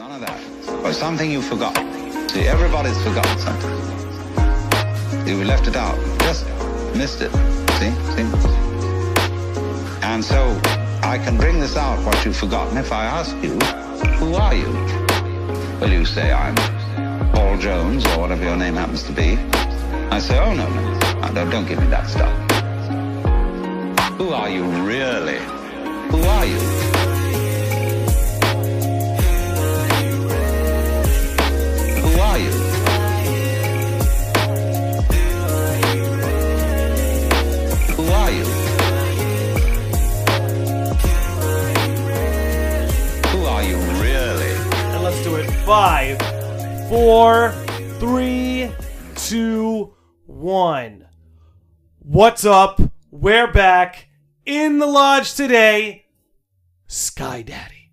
None of that. But something you forgot. See, everybody's forgotten something. You left it out. Just missed it. See? See? And so I can bring this out, what you've forgotten, if I ask you, who are you? Well, you say I'm Paul Jones, or whatever your name happens to be. I say, oh, no, no. no don't, don't give me that stuff. Who are you really? Who are you? Five, four, three, two, one. What's up? We're back in the lodge today. Sky Daddy.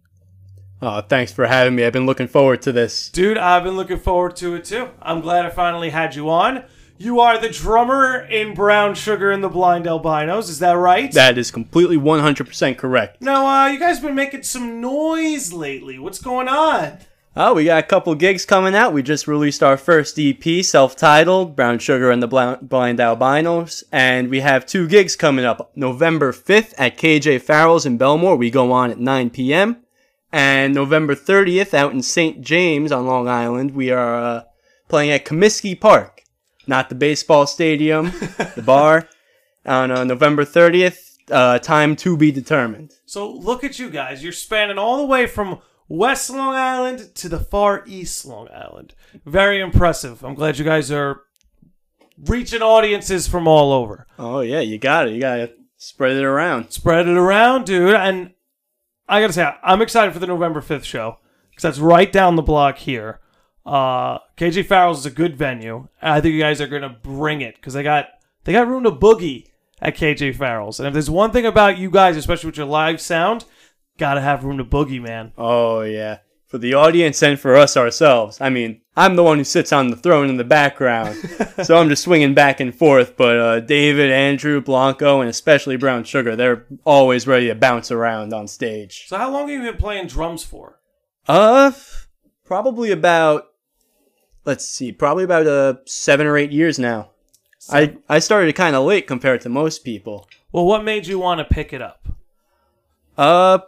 Oh, thanks for having me. I've been looking forward to this. Dude, I've been looking forward to it too. I'm glad I finally had you on. You are the drummer in Brown Sugar and the Blind Albinos, is that right? That is completely 100% correct. now, uh, you guys have been making some noise lately. What's going on? Oh, we got a couple gigs coming out. We just released our first EP, self-titled, Brown Sugar and the Blind Albinos, and we have two gigs coming up. November 5th at KJ Farrell's in Bellmore. We go on at 9 p.m. And November 30th out in St. James on Long Island, we are uh, playing at Comiskey Park. Not the baseball stadium, the bar. On uh, November 30th, uh, time to be determined. So look at you guys. You're spanning all the way from West Long Island to the far East Long Island. Very impressive. I'm glad you guys are reaching audiences from all over. Oh, yeah, you got it. You got to spread it around. Spread it around, dude. And I gotta say, I'm excited for the November 5th show because that's right down the block here. Uh, KJ Farrell's is a good venue. I think you guys are gonna bring it because they got they got room to boogie at KJ Farrell's. And if there's one thing about you guys, especially with your live sound, gotta have room to boogie, man. Oh, yeah. For the audience and for us ourselves. I mean, I'm the one who sits on the throne in the background, so I'm just swinging back and forth. But uh, David, Andrew, Blanco, and especially Brown Sugar, they're always ready to bounce around on stage. So how long have you been playing drums for? Uh, probably about, let's see, probably about uh, seven or eight years now. I, I started kind of late compared to most people. Well, what made you want to pick it up? Uh,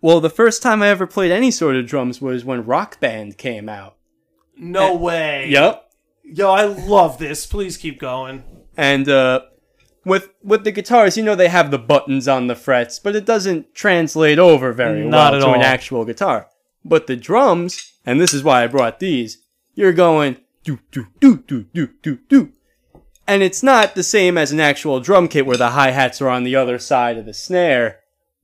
well, the first time I ever played any sort of drums was when Rock Band came out. No way. Yep. Yo, I love this. Please keep going. And uh, with with the guitars, you know they have the buttons on the frets, but it doesn't translate over very Not well to an actual guitar. But the drums, and this is why I brought these, you're going do do do do do do do. And it's not the same as an actual drum kit where the hi-hats are on the other side of the snare,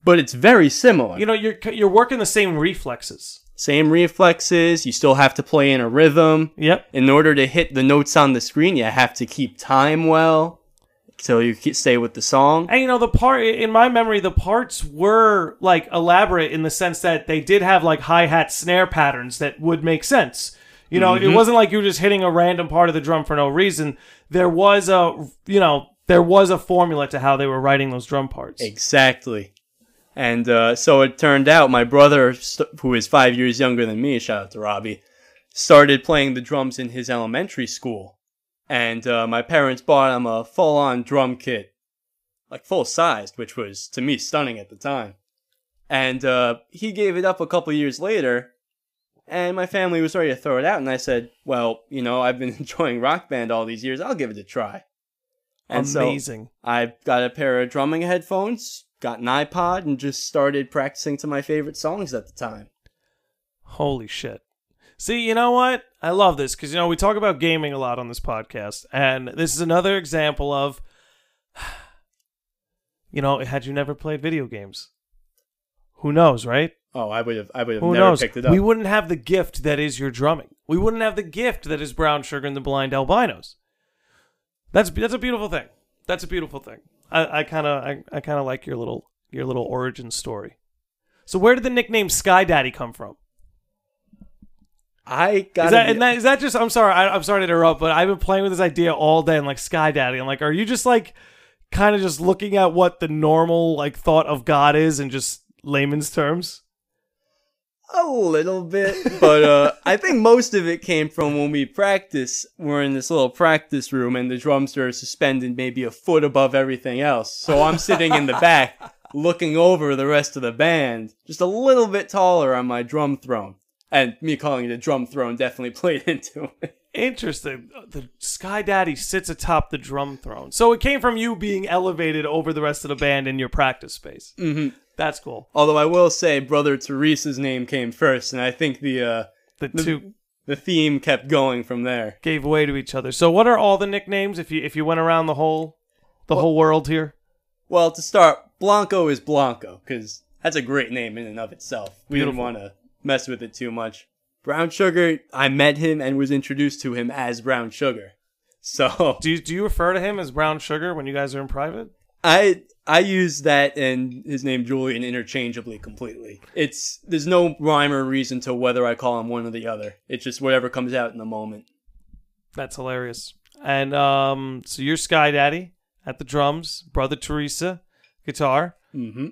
but it's very similar. You know, you're you're working the same reflexes. Same reflexes, you still have to play in a rhythm. Yep. in order to hit the notes on the screen, you have to keep time well, so you stay with the song. And you know, the part in my memory, the parts were like elaborate in the sense that they did have like hi hat snare patterns that would make sense. You know, it mm-hmm. wasn't like you were just hitting a random part of the drum for no reason. There was a, you know, there was a formula to how they were writing those drum parts. Exactly. And uh, so it turned out my brother, who is five years younger than me, shout out to Robbie, started playing the drums in his elementary school. And uh, my parents bought him a full on drum kit, like full sized, which was to me stunning at the time. And uh, he gave it up a couple years later, and my family was ready to throw it out. And I said, Well, you know, I've been enjoying rock band all these years, I'll give it a try. And so Amazing. I got a pair of drumming headphones, got an iPod, and just started practicing to my favorite songs at the time. Holy shit. See, you know what? I love this because, you know, we talk about gaming a lot on this podcast. And this is another example of, you know, had you never played video games, who knows, right? Oh, I would have, I would have Who never knows? picked it up. We wouldn't have the gift that is your drumming. We wouldn't have the gift that is Brown Sugar and the Blind Albinos. That's that's a beautiful thing. That's a beautiful thing. I kind of I, I kind of like your little your little origin story. So where did the nickname Sky Daddy come from? I got Is that, and that is that just? I'm sorry. I, I'm sorry to interrupt, but I've been playing with this idea all day. And like Sky Daddy, I'm like, are you just like, kind of just looking at what the normal like thought of God is in just layman's terms? A little bit, but uh, I think most of it came from when we practice. We're in this little practice room, and the drums are suspended maybe a foot above everything else. So I'm sitting in the back, looking over the rest of the band, just a little bit taller on my drum throne. And me calling it a drum throne definitely played into it. Interesting. The Sky Daddy sits atop the drum throne. So it came from you being elevated over the rest of the band in your practice space. hmm That's cool. Although I will say, Brother Teresa's name came first, and I think the uh, The the, two the theme kept going from there. gave way to each other. So what are all the nicknames if you if you went around the whole the whole world here? Well, to start, Blanco is Blanco because that's a great name in and of itself. We didn't want to mess with it too much. Brown Sugar, I met him and was introduced to him as Brown Sugar. So Do you, do you refer to him as Brown Sugar when you guys are in private? I I use that and his name Julian interchangeably completely. It's there's no rhyme or reason to whether I call him one or the other. It's just whatever comes out in the moment. That's hilarious. And um, so you're Sky Daddy at the drums, Brother Teresa guitar, Mm-hmm.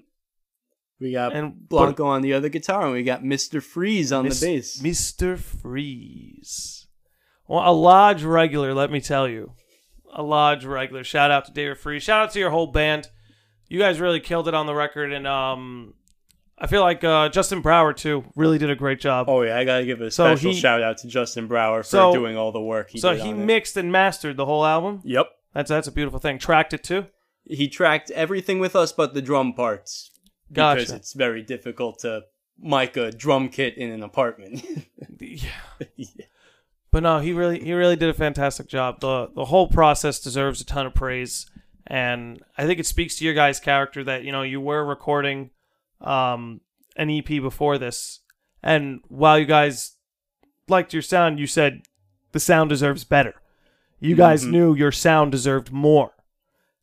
We got and Blanco on the other guitar, and we got Mr. Freeze on Mis- the bass. Mr. Freeze. Well, a lodge regular, let me tell you. A lodge regular. Shout out to David Freeze. Shout out to your whole band. You guys really killed it on the record, and um, I feel like uh, Justin Brower too really did a great job. Oh yeah, I gotta give a So special he- shout out to Justin Brower for So- doing all the work he so did. he on it. mixed and mastered the whole album. Yep, That's that's a beautiful thing. Tracked it too. he tracked everything with us but the drum parts because Gotcha. it's very difficult to mic a drum kit in an apartment. Yeah. But no, he really he really did a fantastic job. the The whole process deserves a ton of praise, and I think it speaks to your guys' character that you know you were recording um, an EP before this, and while you guys liked your sound, you said the sound deserves better. You guys Mhm. knew your sound deserved more,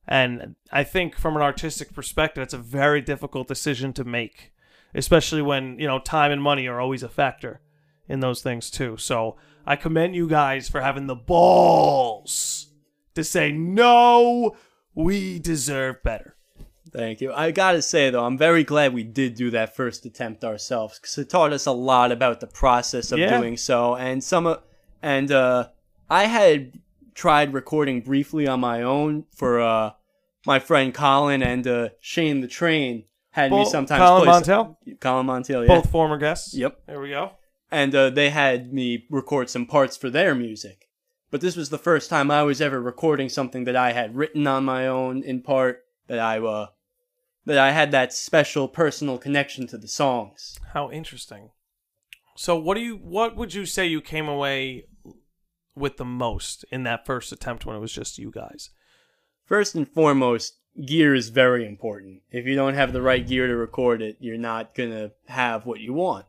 and I think from an artistic perspective, it's a very difficult decision to make, especially when you know time and money are always a factor in those things too. So I commend you guys for having the balls to say no, we deserve better. Thank you. I gotta say though, I'm very glad we did do that first attempt ourselves because it taught us a lot about the process of Yeah. doing so. And some, of- and uh, I had tried recording briefly on my own for uh, my friend Colin and uh, Shane the Train had me Both- sometimes. Colin Montel, Colin Montiel, yeah. both former guests. Yep. There we go. and uh, they had me record some parts for their music. But this was the first time I was ever recording something that I had written on my own in part that I uh that I had that special personal connection to the songs. How interesting. So what do you what would you say you came away with the most in that first attempt when it was just you guys? First and foremost, gear is very important. If you don't have the right gear to record it, you're not going to have what you want.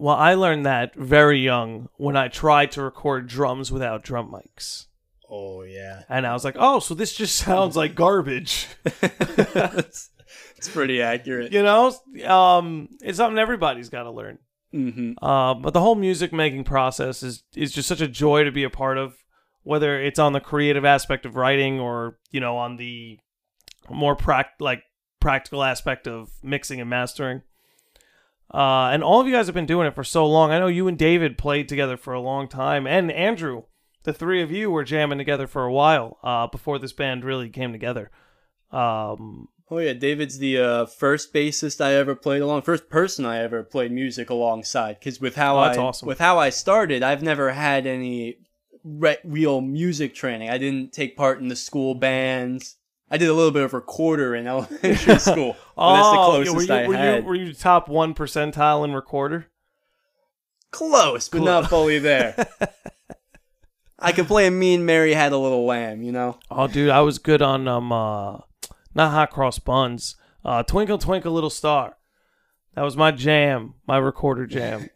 Well, I learned that very young when I tried to record drums without drum mics. Oh yeah. And I was like, "Oh, so this just sounds like garbage." it's, it's pretty accurate. you know um it's something everybody's got to learn hmm uh, but the whole music making process is is just such a joy to be a part of whether it's on the creative aspect of writing or you know on the more prac- like practical aspect of mixing and mastering uh, and all of you guys have been doing it for so long. I know you and David played together for a long time, and Andrew, the three of you were jamming together for a while uh, before this band really came together. Um, Oh yeah, David's the uh, first bassist I ever played along, first person I ever played music alongside. Because with how Oh, that's I awesome. with how I started, I've never had any re- real music training. I didn't take part in the school bands. I did a little bit of recorder in elementary school. but that's the Oh, closest were you, I were had. You, were you top one percentile in recorder? Close, but not fully there. I could play a Mean Mary Had a Little Lamb, you know. Oh, dude, I was good on um, uh, not hot cross buns. Uh, Twinkle Twinkle Little Star. That was my jam, my recorder jam.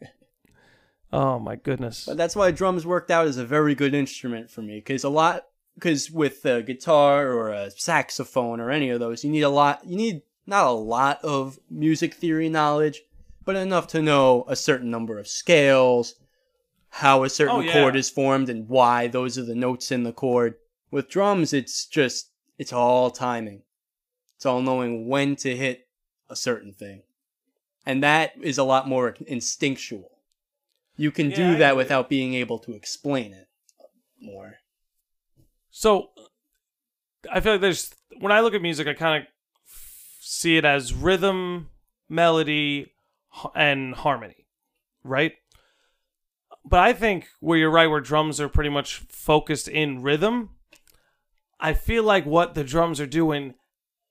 oh my goodness. But that's why drums worked out as a very good instrument for me. Because a lot, because with a guitar or a saxophone or any of those, you need a lot. You need not a lot of music theory knowledge, but enough to know a certain number of scales, how a certain Oh, yeah. chord is formed, and why those are the notes in the chord. With drums, it's just it's all timing. It's all knowing when to hit a certain thing. and that is a lot more instinctual. You can Yeah, do that without being able to explain it more. So I feel like there's when I look at music, I kind of see it as rhythm, melody, and harmony, right? But I think where you're right, where drums are pretty much focused in rhythm, I feel like what the drums are doing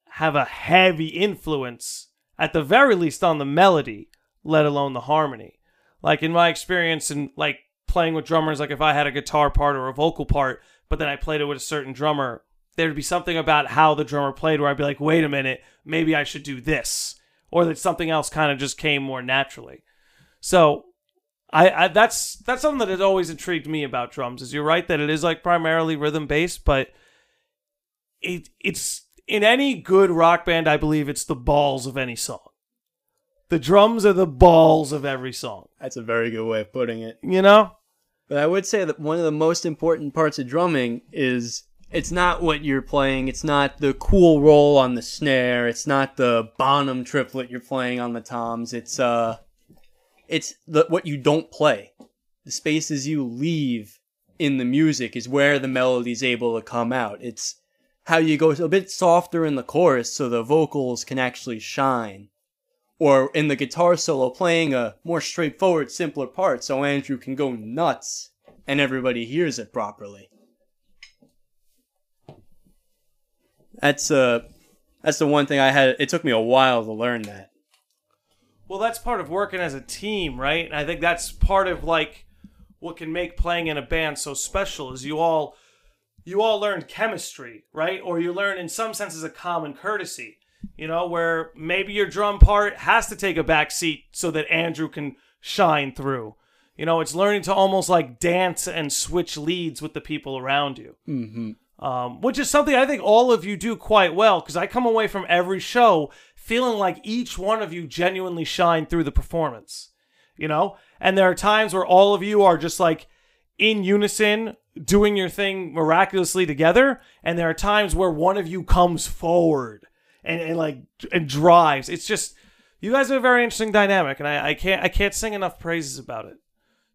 have a heavy influence, at the very least, on the melody, let alone the harmony. Like in my experience in like playing with drummers, like if I had a guitar part or a vocal part, but then I played it with a certain drummer, there'd be something about how the drummer played where I'd be like, wait a minute, maybe I should do this. Or that something else kind of just came more naturally. So I, I that's that's something that has always intrigued me about drums. Is you're right that it is like primarily rhythm based, but it it's in any good rock band, I believe it's the balls of any song. The drums are the balls of every song. That's a very good way of putting it. You know? But I would say that one of the most important parts of drumming is it's not what you're playing, it's not the cool roll on the snare, it's not the Bonham triplet you're playing on the toms, it's uh it's the what you don't play. The spaces you leave in the music is where the melody's able to come out. It's how you go a bit softer in the chorus so the vocals can actually shine. Or in the guitar solo, playing a more straightforward, simpler part so Andrew can go nuts and everybody hears it properly. That's uh that's the one thing I had it took me a while to learn that. Well, that's part of working as a team, right? And I think that's part of like what can make playing in a band so special is you all you all learn chemistry, right? Or you learn in some senses a common courtesy, you know, where maybe your drum part has to take a back seat so that Andrew can shine through. You know, it's learning to almost like dance and switch leads with the people around you. Mm-hmm. Um, which is something I think all of you do quite well because I come away from every show feeling like each one of you genuinely shine through the performance. You know? And there are times where all of you are just like in unison doing your thing miraculously together and there are times where one of you comes forward and, and like and drives it's just you guys have a very interesting dynamic and I, I can't i can't sing enough praises about it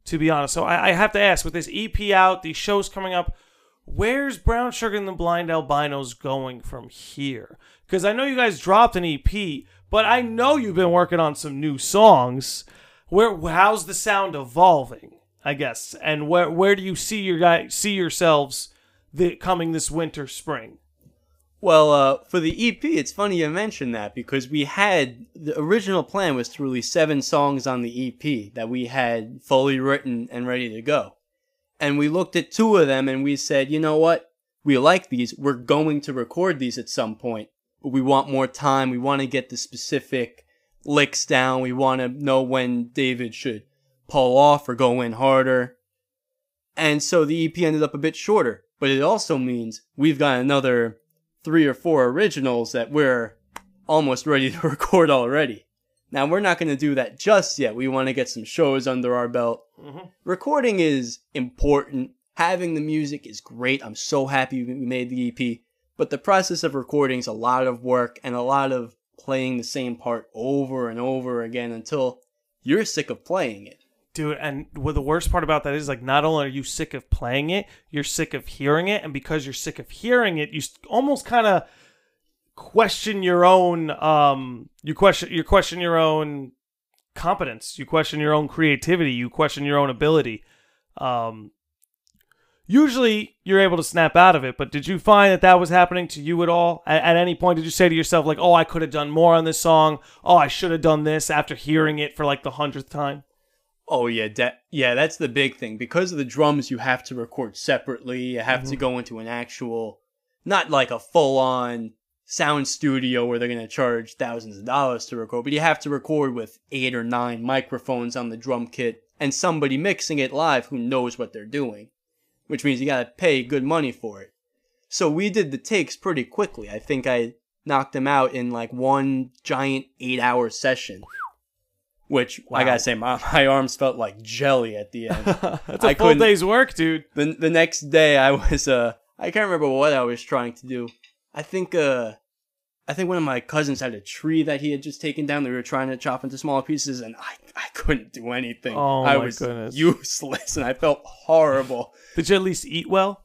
to be honest so I, I have to ask with this ep out these shows coming up where's brown sugar and the blind albinos going from here because i know you guys dropped an ep but i know you've been working on some new songs where how's the sound evolving I guess. And where where do you see your guy see yourselves the coming this winter spring? Well, uh, for the EP, it's funny you mention that because we had the original plan was to release seven songs on the EP that we had fully written and ready to go. And we looked at two of them and we said, you know what? We like these. We're going to record these at some point, but we want more time. We want to get the specific licks down. We want to know when David should pull off or go in harder. And so the EP ended up a bit shorter, but it also means we've got another three or four originals that we're almost ready to record already. Now, we're not going to do that just yet. We want to get some shows under our belt. Mm-hmm. Recording is important. Having the music is great. I'm so happy we made the EP. But the process of recording is a lot of work and a lot of playing the same part over and over again until you're sick of playing it. Dude, and what the worst part about that is like not only are you sick of playing it, you're sick of hearing it, and because you're sick of hearing it, you almost kind of question your own um you question you question your own competence, you question your own creativity, you question your own ability. Um usually you're able to snap out of it, but did you find that that was happening to you at all? At, at any point did you say to yourself like, "Oh, I could have done more on this song. Oh, I should have done this" after hearing it for like the 100th time? Oh yeah, de- yeah, that's the big thing. Because of the drums, you have to record separately. You have to mm-hmm. go into an actual, not like a full-on sound studio where they're gonna charge thousands of dollars to record, but you have to record with eight or nine microphones on the drum kit and somebody mixing it live who knows what they're doing, which means you gotta pay good money for it. So we did the takes pretty quickly. I think I knocked them out in like one giant eight-hour session. Which I gotta say, my, my arms felt like jelly at the end. That's a I full day's work, dude. the the next day, I was uh, I can't remember what I was trying to do. I think uh, I think one of my cousins had a tree that he had just taken down that we were trying to chop into smaller pieces, and I, I couldn't do anything. Oh, I my was goodness. useless, and I felt horrible. Did you at least eat well?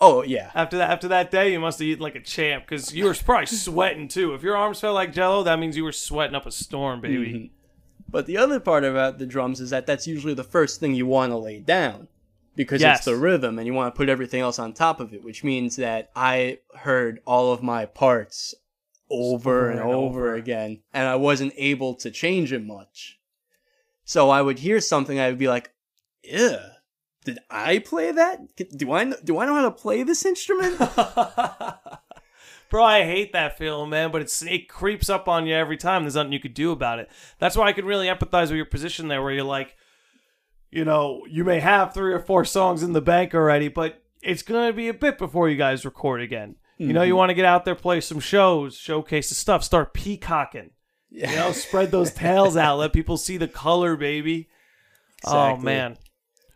Oh yeah, After that, after that day, you must have eaten like a champ because you were probably sweating too. If your arms felt like Jello, that means you were sweating up a storm, baby. Mm-hmm. But the other part about the drums is that that's usually the first thing you want to lay down because Yes. it's the rhythm and you want to put everything else on top of it, which means that I heard all of my parts over and and over over. again and I wasn't able to change it much. So I would hear something I would be like, "Ew, did I play that? Do I know, do I know how to play this instrument?" Bro, I hate that feeling, man, but it's it creeps up on you every time. There's nothing you could do about it. That's why I could really empathize with your position there, where you're like, you know, you may have three or four songs in the bank already, but it's gonna be a bit before you guys record again. You know, you want to get out there, play some shows, showcase the stuff, start peacocking. You know, spread those tails out, let people see the color, baby. Oh man,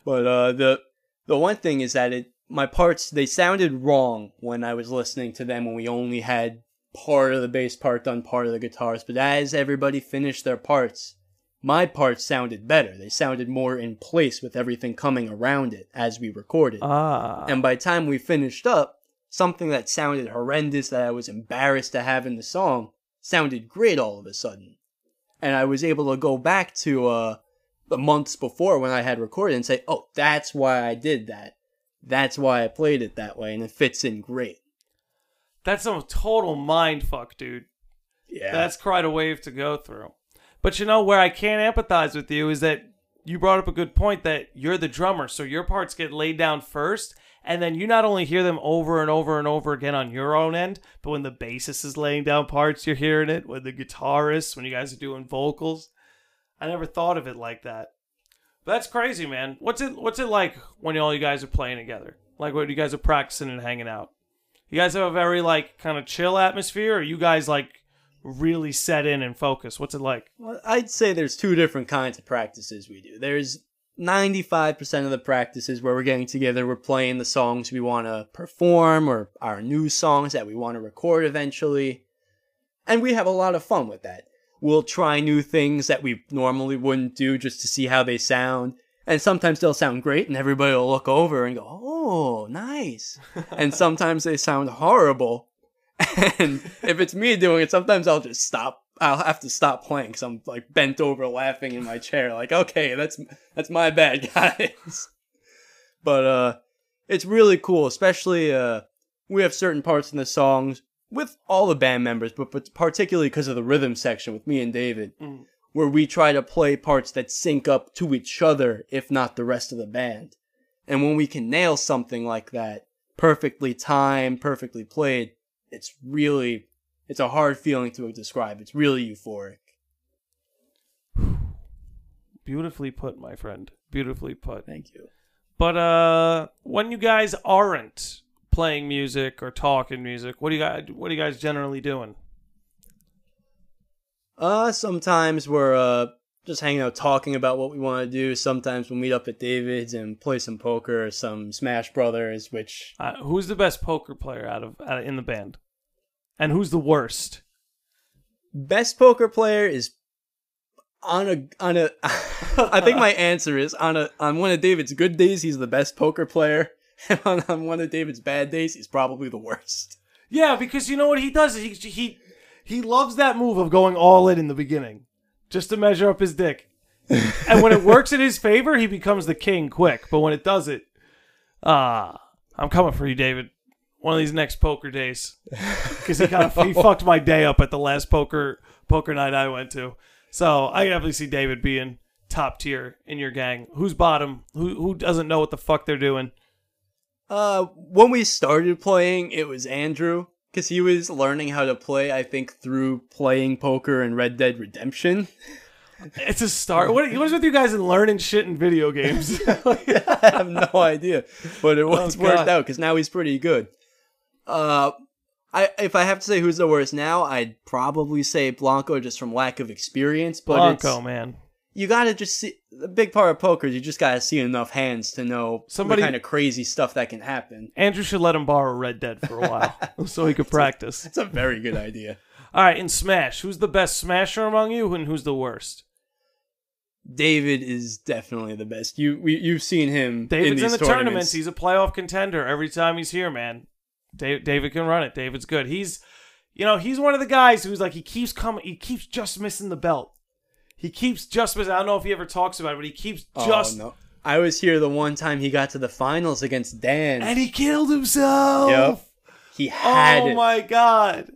But uh, the the one thing is that it my parts they sounded wrong when I was listening to them when we only had part of the bass part done, part of the guitars. But as everybody finished their parts, my parts sounded better. They sounded more in place with everything coming around it as we recorded. ah, And by the time we finished up, something that sounded horrendous that I was embarrassed to have in the song sounded great all of a sudden. And I was able to go back to uh, the months before when I had recorded and say, oh, that's why I did that. That's why I played it that way, and it fits in great. that's a total mind fuck, dude. Yeah. That's quite a wave to go through. But you know where I can't empathize with you is that you brought up a good point that you're the drummer, so your parts get laid down first, and then you not only hear them over and over and over again on your own end, but when the bassist is laying down parts, you're hearing it. When the guitarist, when you guys are doing vocals, I never thought of it like that. That's crazy, man. What's it What's it like when all you guys are playing together? Like when you guys are practicing and hanging out. You guys have a very like kind of chill atmosphere, or you guys like really set in and focus? What's it like? Well, I'd say there's two different kinds of practices we do. There's 95% of the practices where we're getting together, we're playing the songs we want to perform or our new songs that we want to record eventually. And we have a lot of fun with that. We'll try new things that we normally wouldn't do just to see how they sound. And sometimes they'll sound great and everybody will look over and go, oh, nice. and sometimes they sound horrible. And if it's me doing it, sometimes I'll just stop. I'll have to stop playing because I'm like bent over laughing in my chair. Like, okay, that's that's my bad, guys. but uh, it's really cool, especially uh, we have certain parts in the songs with all the band members, but, but particularly because of the rhythm section with me and David, Mm. where we try to play parts that sync up to each other, if not the rest of the band. And when we can nail something like that, perfectly timed, perfectly played, it's really, it's a hard feeling to describe. It's really euphoric. Beautifully put, my friend. Beautifully put. Thank you. But uh, when you guys aren't playing music or talking music, what do you guys what are you guys generally doing? Uh, sometimes we're uh just hanging out talking about what we want to do. Sometimes we'll meet up at David's and play some poker or some Smash Brothers, which Uh, who's the best poker player out of, out of in the band, and who's the worst? best poker player is on a on a I think my answer is on a on one of David's good days he's the best poker player and on, on one of David's bad days he's probably the worst. Yeah, because you know what he does? He he he loves that move of going all in in the beginning, just to measure up his dick. and when it works in his favor, he becomes the king quick. But when it doesn't, ah, I'm coming for you, David. One of these next poker days, because he kind of he fucked my day up at the last poker poker night I went to. So I can definitely see David being top tier in your gang. Who's bottom? Who who doesn't know what the fuck they're doing? Uh when we started playing it was Andrew cuz he was learning how to play I think through playing poker and Red Dead Redemption. It's a start. What, is with you guys and learning shit in video games? I have no idea, but it was Oh, worked out because now he's pretty good. Uh, I if I have to say who's the worst now, I'd probably say Blanco just from lack of experience. But Blanco, man. You gotta just see the big part of poker. is You just gotta see enough hands to know Somebody- the kind of crazy stuff that can happen. Andrew should let him borrow Red Dead for a while so he could practice. It's a very good idea. All right, in Smash, who's the best Smasher among you, and who's the worst? David is definitely the best. You we, you've seen him. David's in, in, the tournaments. tournaments. He's a playoff contender every time he's here, man. David, David can run it. David's good. He's, you know, he's one of the guys who's like he keeps coming. He keeps just missing the belt. He keeps just missing. I don't know if he ever talks about it, but he keeps just. oh no! I was here the one time he got to the finals against Dan. And he killed himself. Yep. he had Oh it. my god.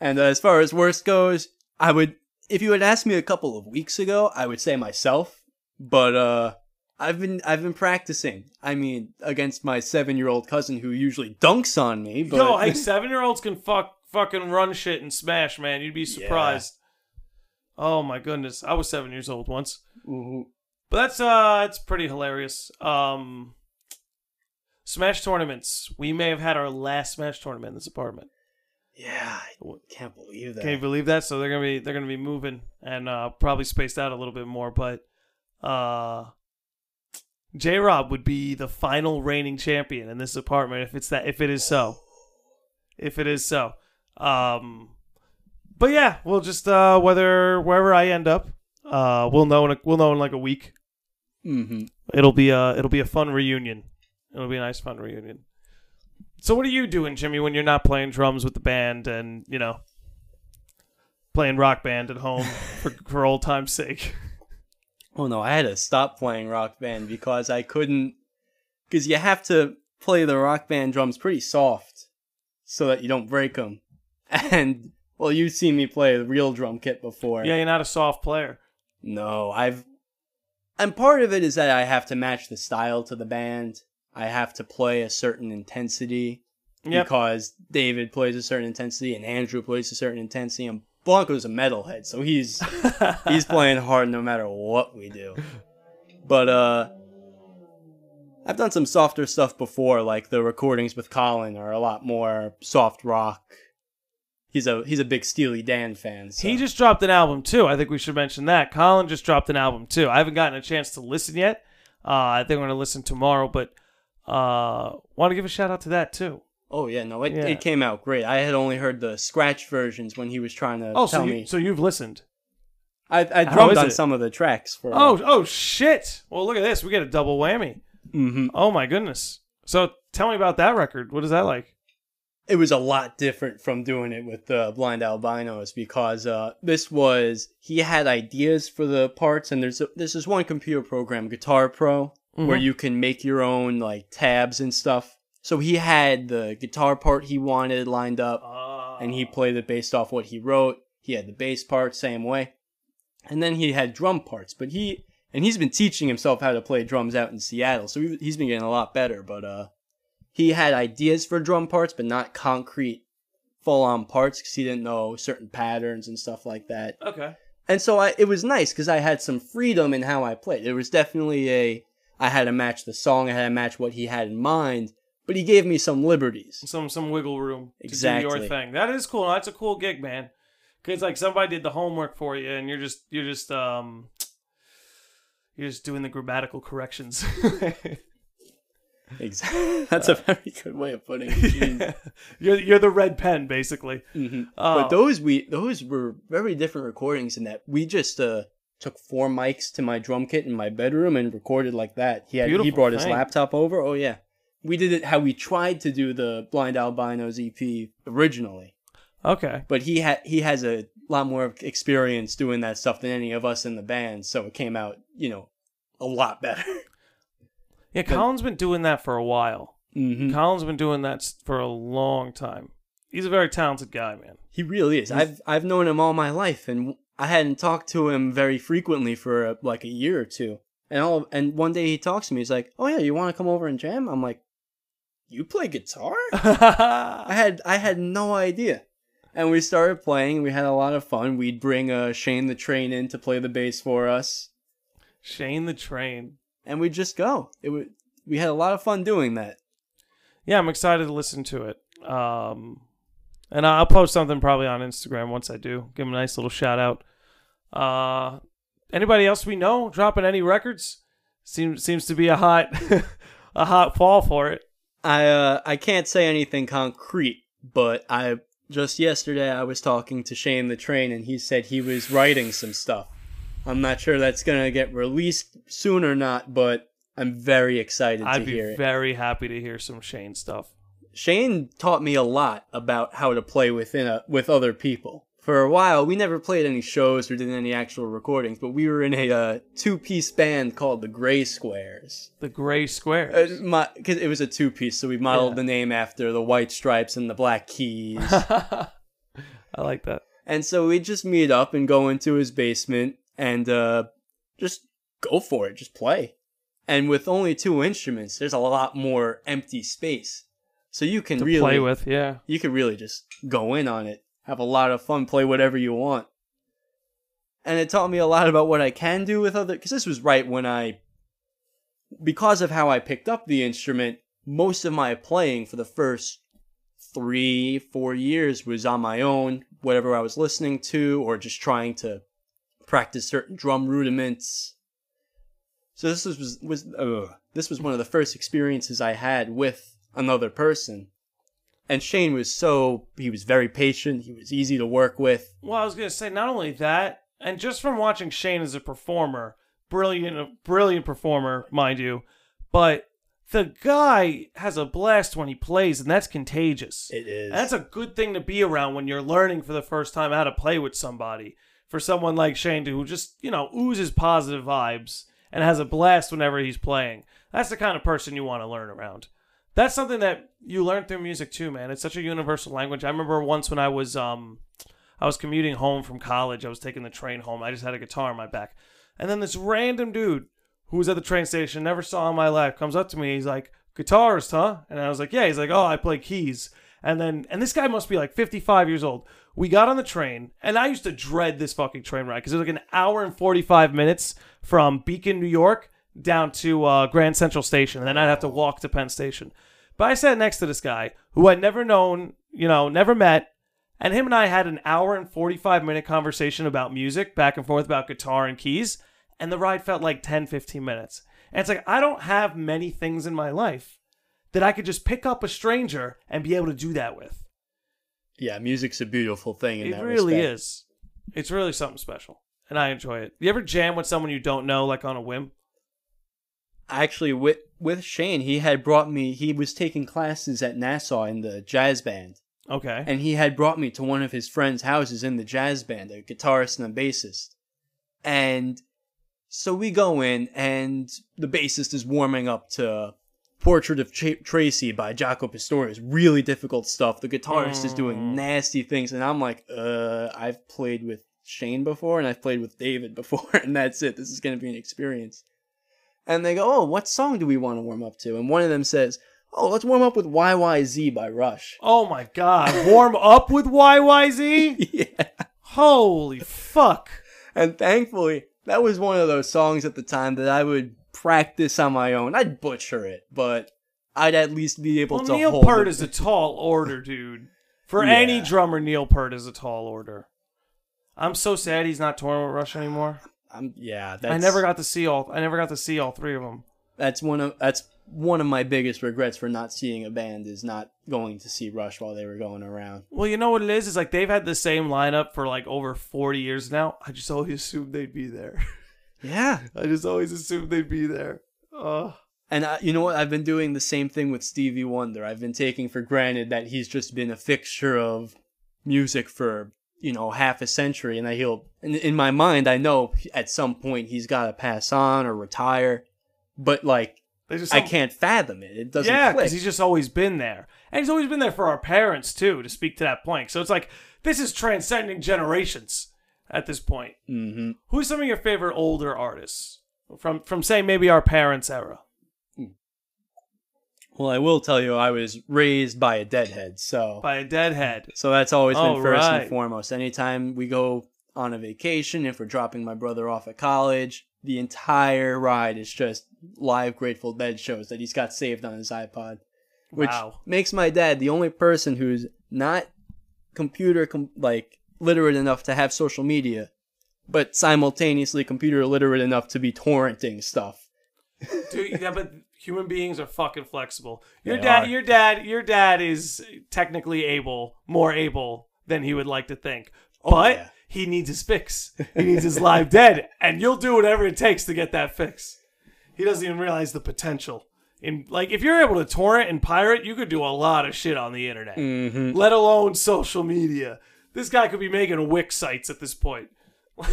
And uh, as far as worst goes, I would, if you had asked me a couple of weeks ago, I would say myself. But uh, I've been I've been practicing. I mean, against my seven year old cousin who usually dunks on me. But Yo, hey, seven year olds can fuck fucking run shit and smash, man. You'd be surprised. Oh my goodness. I was seven years old once. Mhm. But that's uh it's pretty hilarious. Um Smash tournaments. We may have had our last Smash tournament in this apartment. yeah, I can't believe that. Can you believe that? So they're gonna be they're gonna be moving and uh probably spaced out a little bit more, but uh J Rob would be the final reigning champion in this apartment if it's that if it is so. If it is so. Um but yeah, we'll just uh whether wherever I end up, uh we'll know in a, we'll know in like a week. Mm-hmm. It'll be a it'll be a fun reunion. It'll be a nice fun reunion. So what are you doing, Jimmy, when you're not playing drums with the band and you know playing rock band at home for for old time's sake? Oh no, I had to stop playing rock band because I couldn't. Because you have to play the rock band drums pretty soft so that you don't break them. And well, you've seen me play a real drum kit before. Yeah, you're not a soft player. No, I've. And part of it is that I have to match the style to the band. I have to play a certain intensity Yep. because David plays a certain intensity and Andrew plays a certain intensity and Blanco's a metalhead, so he's he's playing hard no matter what we do. But uh I've done some softer stuff before, like the recordings with Colin are a lot more soft rock. He's a he's a big Steely Dan fan. So. He just dropped an album too. I think we should mention that. Colin just dropped an album too. I haven't gotten a chance to listen yet. Uh, I think I'm going to listen tomorrow, but uh, want to give a shout out to that too. Oh yeah, no, it, Yeah. it came out great. I had only heard the scratch versions when he was trying to Oh, tell so you, me. so you've listened. I, I drummed on it? some of the tracks for. Oh, oh shit! Well, look at this. We get a double whammy. hmm Oh my goodness. So tell me about that record. What is that like? It was a lot different from doing it with the blind albinos because uh, this was he had ideas for the parts and there's a, this is one computer program guitar pro where Mhm. you can make your own like tabs and stuff. So he had the guitar part he wanted lined up and he played it based off what he wrote. He had the bass part same way. And then he had drum parts but he and he's been teaching himself how to play drums out in seattle so he's been getting a lot better but uh he had ideas for drum parts but not concrete full-on parts because he didn't know certain patterns and stuff like that okay. and so I, it was nice because I had some freedom in how I played. It was definitely a, I had to match the song, I had to match what he had in mind, but he gave me some liberties. Some some wiggle room to do your thing. That is cool. That's a cool gig, man. Cause like somebody did the homework for you, and you're just you're just um you're just doing the grammatical corrections. Exactly. That's a very good way of putting it. you're you're the red pen, basically. hmm Uh, but those we those were very different recordings in that we just uh took four mics to my drum kit in my bedroom and recorded like that. He had he brought his laptop over. Oh yeah. We did it how we tried to do the Blind Albinos EP originally. Okay. but he had he has a lot more experience doing that stuff than any of us in the band, so it came out, you know, a lot better. Yeah, Colin's been doing that for a while. hmm Colin's been doing that for a long time. He's a very talented guy, man. He really is. I've I've known him all my life, and I hadn't talked to him very frequently for uh like a year or two. And all and one day he talks to me. He's like, "Oh yeah, you want to come over and jam?" I'm like, "You play guitar?" I had I had no idea. And we started playing. We had a lot of fun. We'd bring uh, Shane the Train in to play the bass for us. Shane the Train. And we'd just go. It would. We had a lot of fun doing that. Yeah, I'm excited to listen to it. Um, and I'll post something probably on Instagram once I do. Give him a nice little shout out. Uh, anybody else we know dropping any records? Seems seems to be a hot a hot fall for it. I uh, I can't say anything concrete, but I just yesterday I was talking to Shane the Train, and he said he was writing some stuff. I'm not sure that's gonna get released soon or not, but I'm very excited I'd to be hear it. very happy to hear some Shane stuff. Shane taught me a lot about how to play within a, with other people. For a while, we never played any shows or did any actual recordings, but we were in a uh, two-piece band called the Gray Squares. The gray squares. Uh, my, cause it was a two-piece, so we modeled Yeah. the name after the white stripes and the black keys. I like that. and so we'd just meet up and go into his basement and uh, just go for it, just play. And with only two instruments, there's a lot more empty space, so you can really play with, yeah. you could really just go in on it, have a lot of fun, play whatever you want. And it taught me a lot about what I can do with other, because this was right when I, because of how I picked up the instrument, most of my playing for the first three, four years was on my own, whatever I was listening to, or just trying to practice certain drum rudiments. So this was was uh, this was one of the first experiences I had with another person. And Shane was so he was very patient, he was easy to work with. Well, I was gonna say not only that, and just from watching Shane as a performer, brilliant, brilliant performer, mind you, but the guy has a blast when he plays, and that's contagious. It is. And that's a good thing to be around when you're learning for the first time how to play with somebody. For someone like Shane, who just you know oozes positive vibes and has a blast whenever he's playing, that's the kind of person you want to learn around. That's something that you learn through music too, man. It's such a universal language. I remember once when I was um I was commuting home from college. I was taking the train home. I just had a guitar on my back. And then this random dude who was at the train station, never saw in my life, comes up to me. He's like, guitarist, huh? And I was like, yeah. He's like, oh, I play keys. And then, and this guy must be like 55 years old. We got on the train, and I used to dread this fucking train ride because it was like an hour and 45 minutes from Beacon, New York, down to uh, Grand Central Station. And then I'd have to walk to Penn Station. But I sat next to this guy who I'd never known, you know, never met. And him and I had an hour and 45 minute conversation about music, back and forth about guitar and keys. And the ride felt like 10, 15 minutes. And it's like, I don't have many things in my life that I could just pick up a stranger and be able to do that with. yeah, music's a beautiful thing in It that really respect. is. It's really something special. And I enjoy it. You ever jam with someone you don't know, like on a whim? Actually, with with Shane, he had brought me. He was taking classes at Nassau in the jazz band, Okay. and he had brought me to one of his friends' houses in the jazz band, a guitarist and a bassist. And so we go in, and the bassist is warming up to Portrait of Ch- Tracy by Jaco Pastorius. Really difficult stuff. The guitarist is doing nasty things, and I'm like, uh, I've played with Shane before, and I've played with David before, and that's it. This is going to be an experience. And they go, oh, what song do we want to warm up to? And one of them says, oh, let's warm up with YYZ by Rush. oh my God. Warm up with YYZ? yeah. Holy fuck. And thankfully, that was one of those songs at the time that I would practice on my own. I'd butcher it, but I'd at least be able Well, to Neil Peart it. is a tall order, dude. For Yeah. any drummer, Neil Peart is a tall order. I'm so sad he's not touring with Rush anymore. I'm, yeah, that's, I never got to see all. I never got to see all three of them. That's one of that's one of my biggest regrets for not seeing a band is not going to see Rush while they were going around. Well, you know what it is? Is like they've had the same lineup for like over 40 years now. I just always assumed they'd be there. Yeah, I just always assumed they'd be there. Uh, and I, you know what? I've been doing the same thing with Stevie Wonder. I've been taking for granted that he's just been a fixture of music for you know half a century, and that he'll. In, in my mind, I know at some point he's got to pass on or retire, but like they just I can't fathom it. It doesn't Yeah, click. because he's just always been there, and he's always been there for our parents too. To speak to that point, so it's like this is transcending generations at this point. hmm Who's some of your favorite older artists from from say maybe our parents' era? Well, I will tell you, I was raised by a deadhead, so By a deadhead. so that's always been first right. and foremost. Anytime we go on a vacation, if we're dropping my brother off at college, the entire ride is just live Grateful Dead shows that he's got saved on his iPod, which Wow. makes my dad the only person who's not computer com- like literate enough to have social media, but simultaneously computer literate enough to be torrenting stuff. Dude, yeah, but Human beings are fucking flexible. Your They dad, are. your dad, your dad is technically able, more able than he would like to think. but yeah. he needs his fix. He needs his live dead, and you'll do whatever it takes to get that fix. He doesn't even realize the potential. In like, if you're able to torrent and pirate, you could do a lot of shit on the internet. Mm-hmm. Let alone social media. This guy could be making Wix sites at this point.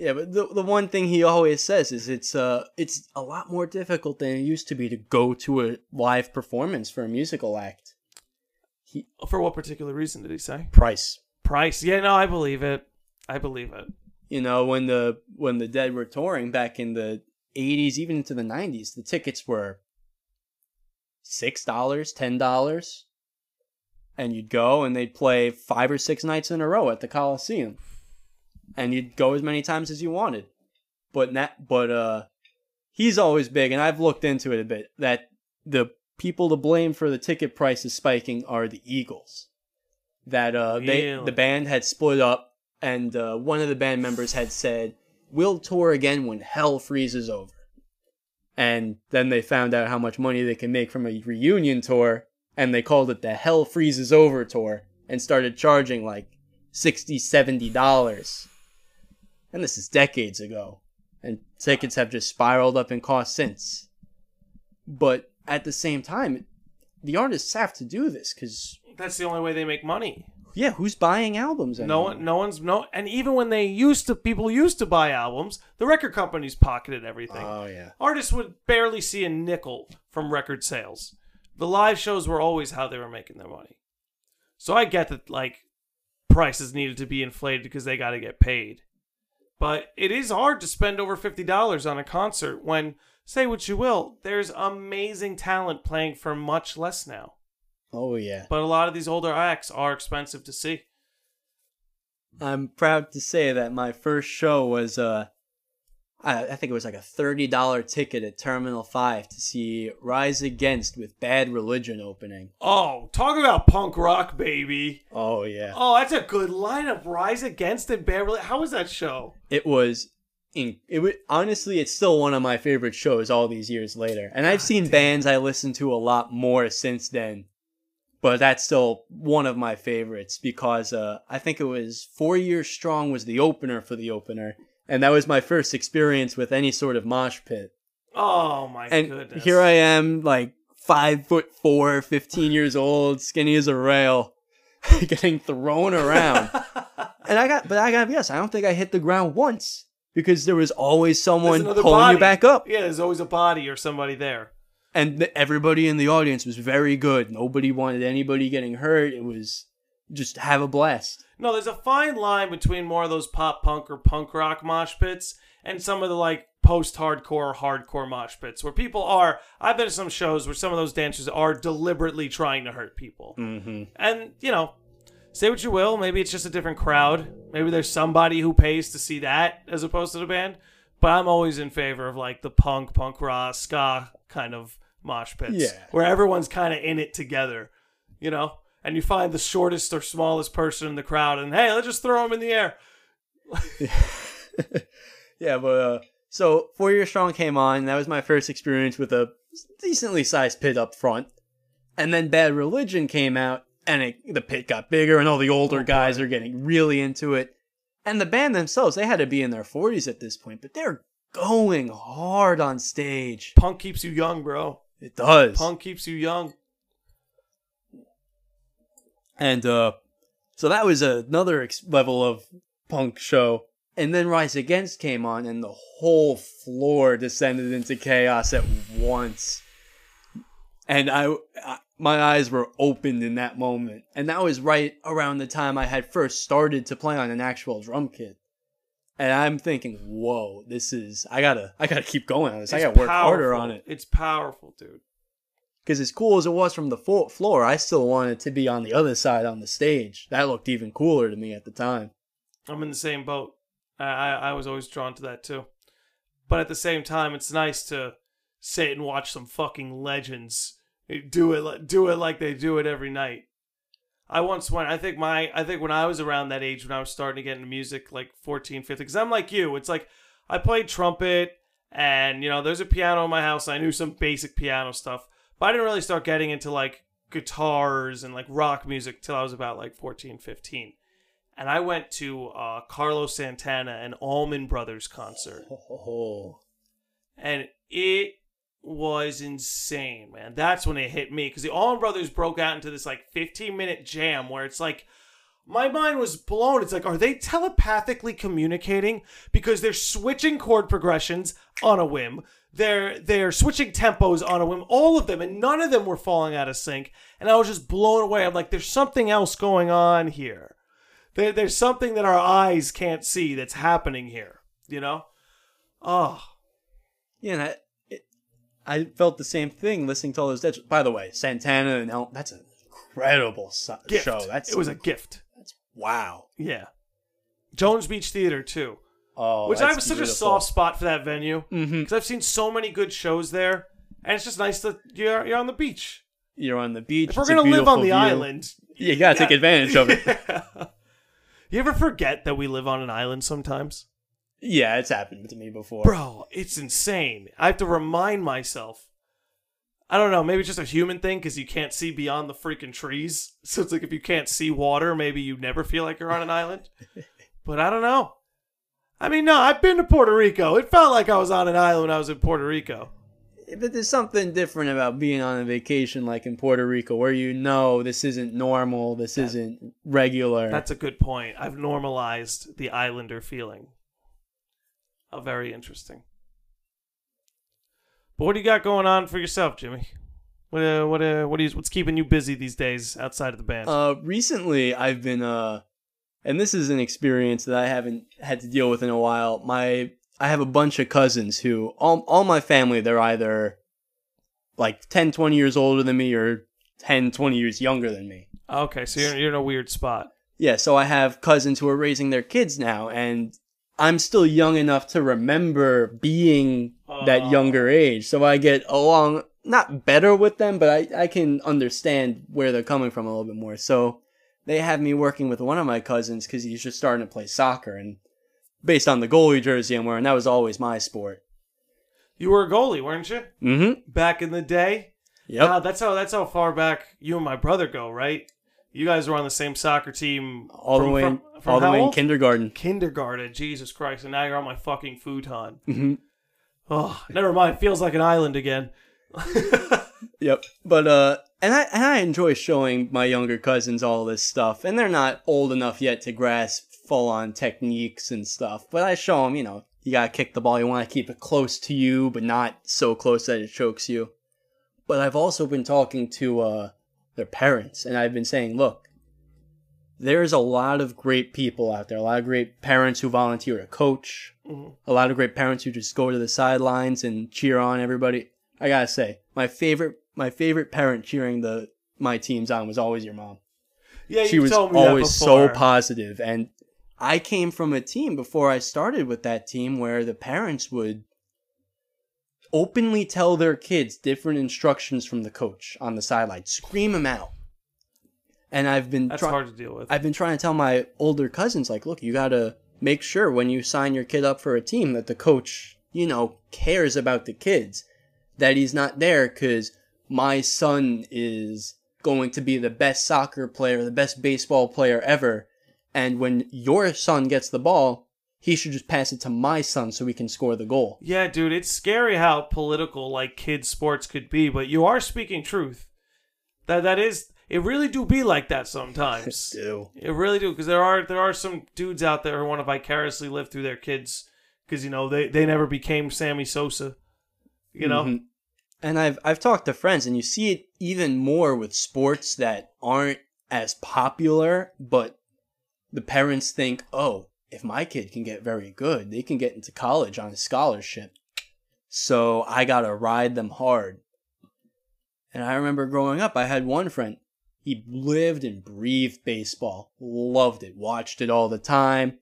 Yeah, but the the one thing he always says is it's uh it's a lot more difficult than it used to be to go to a live performance for a musical act. For what particular reason did he say? Price. Price. Yeah, no, I believe it. I believe it. You know, when the when the Dead were touring back in the eighties, even into the nineties, the tickets were six dollars, ten dollars. And you'd go and they'd play five or six nights in a row at the Coliseum. And you'd go as many times as you wanted. But that but uh he's always big and I've looked into it a bit that the people to blame for the ticket prices spiking are the Eagles. That uh they the band had split up and uh, one of the band members had said, "We'll tour again when hell freezes over." And then they found out how much money they can make from a reunion tour, and they called it the Hell Freezes Over tour and started charging like 60 70 dollars. And this is decades ago, and tickets have just spiraled up in cost since. But at the same time, the artists have to do this cuz That's the only way they make money. yeah, who's buying albums No anymore? one, no one's no, and even when they used to, people used to buy albums. The record companies pocketed everything. Oh yeah. Artists would barely see a nickel from record sales. The live shows were always how they were making their money. So I get that like prices needed to be inflated because they got to get paid. But it is hard to spend over $50 on a concert when say what you will, there's amazing talent playing for much less now. Oh yeah. But a lot of these older acts are expensive to see. I'm proud to say that my first show was uh I, I think it was like a thirty dollar ticket at Terminal Five to see Rise Against with Bad Religion opening. Oh, talk about punk rock, baby. Oh yeah. Oh, that's a good lineup. Rise Against and Bad Religion. How was that show? It was in it was honestly it's still one of my favorite shows all these years later. And I've seen bands I listened to a lot more since then. But that's still one of my favorites because uh, I think it was Four Years Strong was the opener for the opener, and that was my first experience with any sort of mosh pit. Oh my and goodness. here I am, like five foot four, 15 years old, skinny as a rail, getting thrown around. and I got, but I got, yes, I don't think I hit the ground once because there was always someone pulling body. you back up, Yeah, there's always a body or somebody there. and th- everybody in the audience was very good. Nobody wanted anybody getting hurt. It was just have a blast. No, there's a fine line between more of those pop punk or punk rock mosh pits and some of the like post hardcore, hardcore mosh pits where people are. I've been to some shows where some of those dancers are deliberately trying to hurt people. Mm-hmm. And, you know, say what you will, maybe it's just a different crowd. Maybe there's somebody who pays to see that as opposed to the band. But I'm always in favor of like the punk, punk rock, ska kind of mosh pits. Yeah. Where everyone's kind of in it together, you know? And you find the shortest or smallest person in the crowd and hey, let's just throw them in the air. Yeah, but uh, so Four Year Strong came on. That was my first experience with a decently sized pit up front, and then Bad Religion came out, and it, the pit got bigger, and all the older guys are getting really into it. And the band themselves, they had to be in their forties at this point, but they're going hard on stage. Punk keeps you young, bro. It does. Punk keeps you young. And uh, so that was another ex- level of punk show. And then Rise Against came on, and the whole floor descended into chaos at once. And I, I, my eyes were opened in that moment. And that was right around the time I had first started to play on an actual drum kit. And I'm thinking, whoa, this is I gotta, I gotta keep going on this. I gotta work harder on it. It's powerful, dude. Because as cool as it was from the floor, I still wanted to be on the other side on the stage. That looked even cooler to me at the time. I'm in the same boat. I, I I was always drawn to that too. But at the same time, it's nice to sit and watch some fucking legends do it do it like they do it every night. I once went. I think my. I think when I was around that age, when I was starting to get into music, like 14, 15, because I'm like you. It's like I played trumpet And, you know, there's a piano in my house. I knew some basic piano stuff, but I didn't really start getting into like guitars and like rock music till I was about like 14, 15. And I went to uh, Carlos Santana and Allman Brothers concert Oh, and it was insane, man. That's when it hit me because the Allman Brothers broke out into this like 15 minute jam where it's like my mind was blown. It's like, are they telepathically communicating because they're switching chord progressions on a whim? They're they're switching tempos on a whim, all of them, and none of them were falling out of sync. And I was just blown away. I'm like, there's something else going on here. There, there's something that our eyes can't see that's happening here. You know? Oh, Yeah, and I, it, I felt the same thing listening to all those. By the way, Santana and El, that's an incredible so- show. That's it was a gift. that's wow. Yeah. Jones Beach Theater too, Oh, which I have such a soft spot for that venue because Mhm. I've seen so many good shows there, and it's just nice that you're you're on the beach. You're on the beach. If we're gonna live on the view. island, you gotta take advantage of it. you ever forget that we live on an island sometimes? yeah, it's happened to me before. Bro, it's insane. I have to remind myself. I don't know, maybe it's just a human thing because you can't see beyond the freaking trees. So it's like if you can't see water, maybe you never feel like you're on an island. But I don't know. I mean, no, I've been to Puerto Rico. It felt like I was on an island when I was in Puerto Rico. But there's something different about being on a vacation like in Puerto Rico where you know this isn't normal, this isn't regular. That's a good point. I've normalized the islander feeling. Oh, very interesting. But what do you got going on for yourself, Jimmy? What uh, what uh, what is what's keeping you busy these days outside of the band? Uh, recently I've been uh, and this is an experience that I haven't had to deal with in a while. My I have a bunch of cousins who all all my family they're either like 10, 20 years older than me or 10, 20 years younger than me. okay, so you're you're in a weird spot. Yeah, so I have cousins who are raising their kids now, and I'm still young enough to remember being that Oh. younger age. So I get along not better with them, but I, I can understand where they're coming from a little bit more. So they have me working with one of my cousins because he's just starting to play soccer, and based on the goalie jersey I'm wearing, that was always my sport. You were a goalie, weren't you? Mm-hmm. Back in the day. Yep. Wow, that's how that's how far back you and my brother go, right? You guys were on the same soccer team all the from- way, from- from all the way in old? kindergarten. kindergarten. Jesus Christ! And now you're on my fucking futon. hmm Oh, never mind. Feels like an island again. Yep. But uh and I and I enjoy showing my younger cousins all this stuff and they're not old enough yet to grasp full on techniques and stuff. But I show them, you know, you got to kick the ball, you want to keep it close to you but not so close that it chokes you. But I've also been talking to uh their parents and I've been saying, look, there's a lot of great people out there, a lot of great parents who volunteer to coach, Mhm. a lot of great parents who just go to the sidelines and cheer on everybody. I gotta say, my favorite my favorite parent cheering the my teams on was always your mom. Yeah, she was told me that always so positive, and I came from a team before I started with that team where the parents would openly tell their kids different instructions from the coach on the sideline, scream them out. And I've been That's try- hard to deal with. I've been trying to tell my older cousins, like, look, you gotta make sure when you sign your kid up for a team that the coach, you know, cares about the kids. That he's not there because my son is going to be the best soccer player, the best baseball player ever. And when your son gets the ball, he should just pass it to my son so we can score the goal. yeah, dude, it's scary how political like kids sports could be, but you are speaking truth. That that is it really do be like that sometimes. Do. It really do because there are there are some dudes out there who want to vicariously live through their kids because you know they they never became Sammy Sosa. You know, Mhm. And I've I've talked to friends, and you see it even more with sports that aren't as popular, but the parents think, oh, if my kid can get very good, they can get into college on a scholarship. So I gotta ride them hard. And I remember growing up, I had one friend. He lived and breathed baseball, loved it, watched it all the time.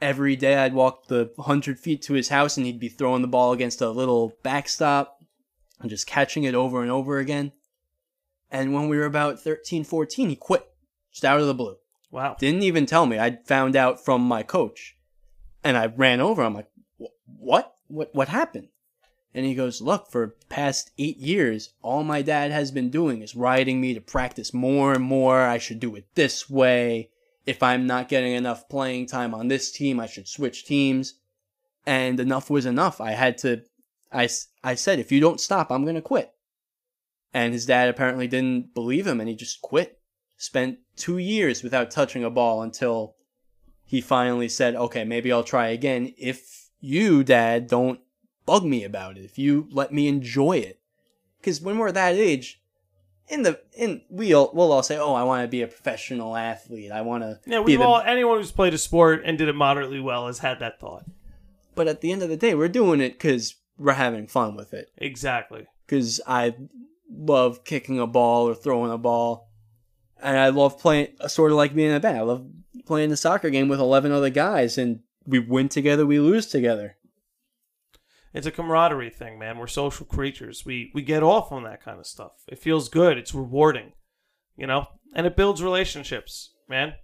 Every day I'd walk the 100 feet to his house and he'd be throwing the ball against a little backstop and just catching it over and over again. And when we were about 13, 14, he quit. Just out of the blue. wow. Didn't even tell me. I found out from my coach. And I ran over. I'm like, what? what what happened? And he goes, look, for past eight years, all my dad has been doing is riding me to practice more and more. I should do it this way. If I'm not getting enough playing time on this team, I should switch teams. And enough was enough. I had to, I, I said, if you don't stop, I'm going to quit. And his dad apparently didn't believe him and he just quit. Spent two years without touching a ball until he finally said, okay, maybe I'll try again if you, dad, don't bug me about it. If you let me enjoy it. Because when we're that age, in the, in, we'll, we'll all say, oh, I want to be a professional athlete. I want to Yeah, be we've the, all anyone who's played a sport and did it moderately well has had that thought. but at the end of the day, we're doing it because we're having fun with it. Exactly. because I love kicking a ball or throwing a ball, and I love playing. Sort of like being in a band. I love playing the soccer game with eleven other guys, and we win together, we lose together. It's a camaraderie thing, man. We're social creatures. We we get off on that kind of stuff. It feels good. It's rewarding, you know, and it builds relationships, man.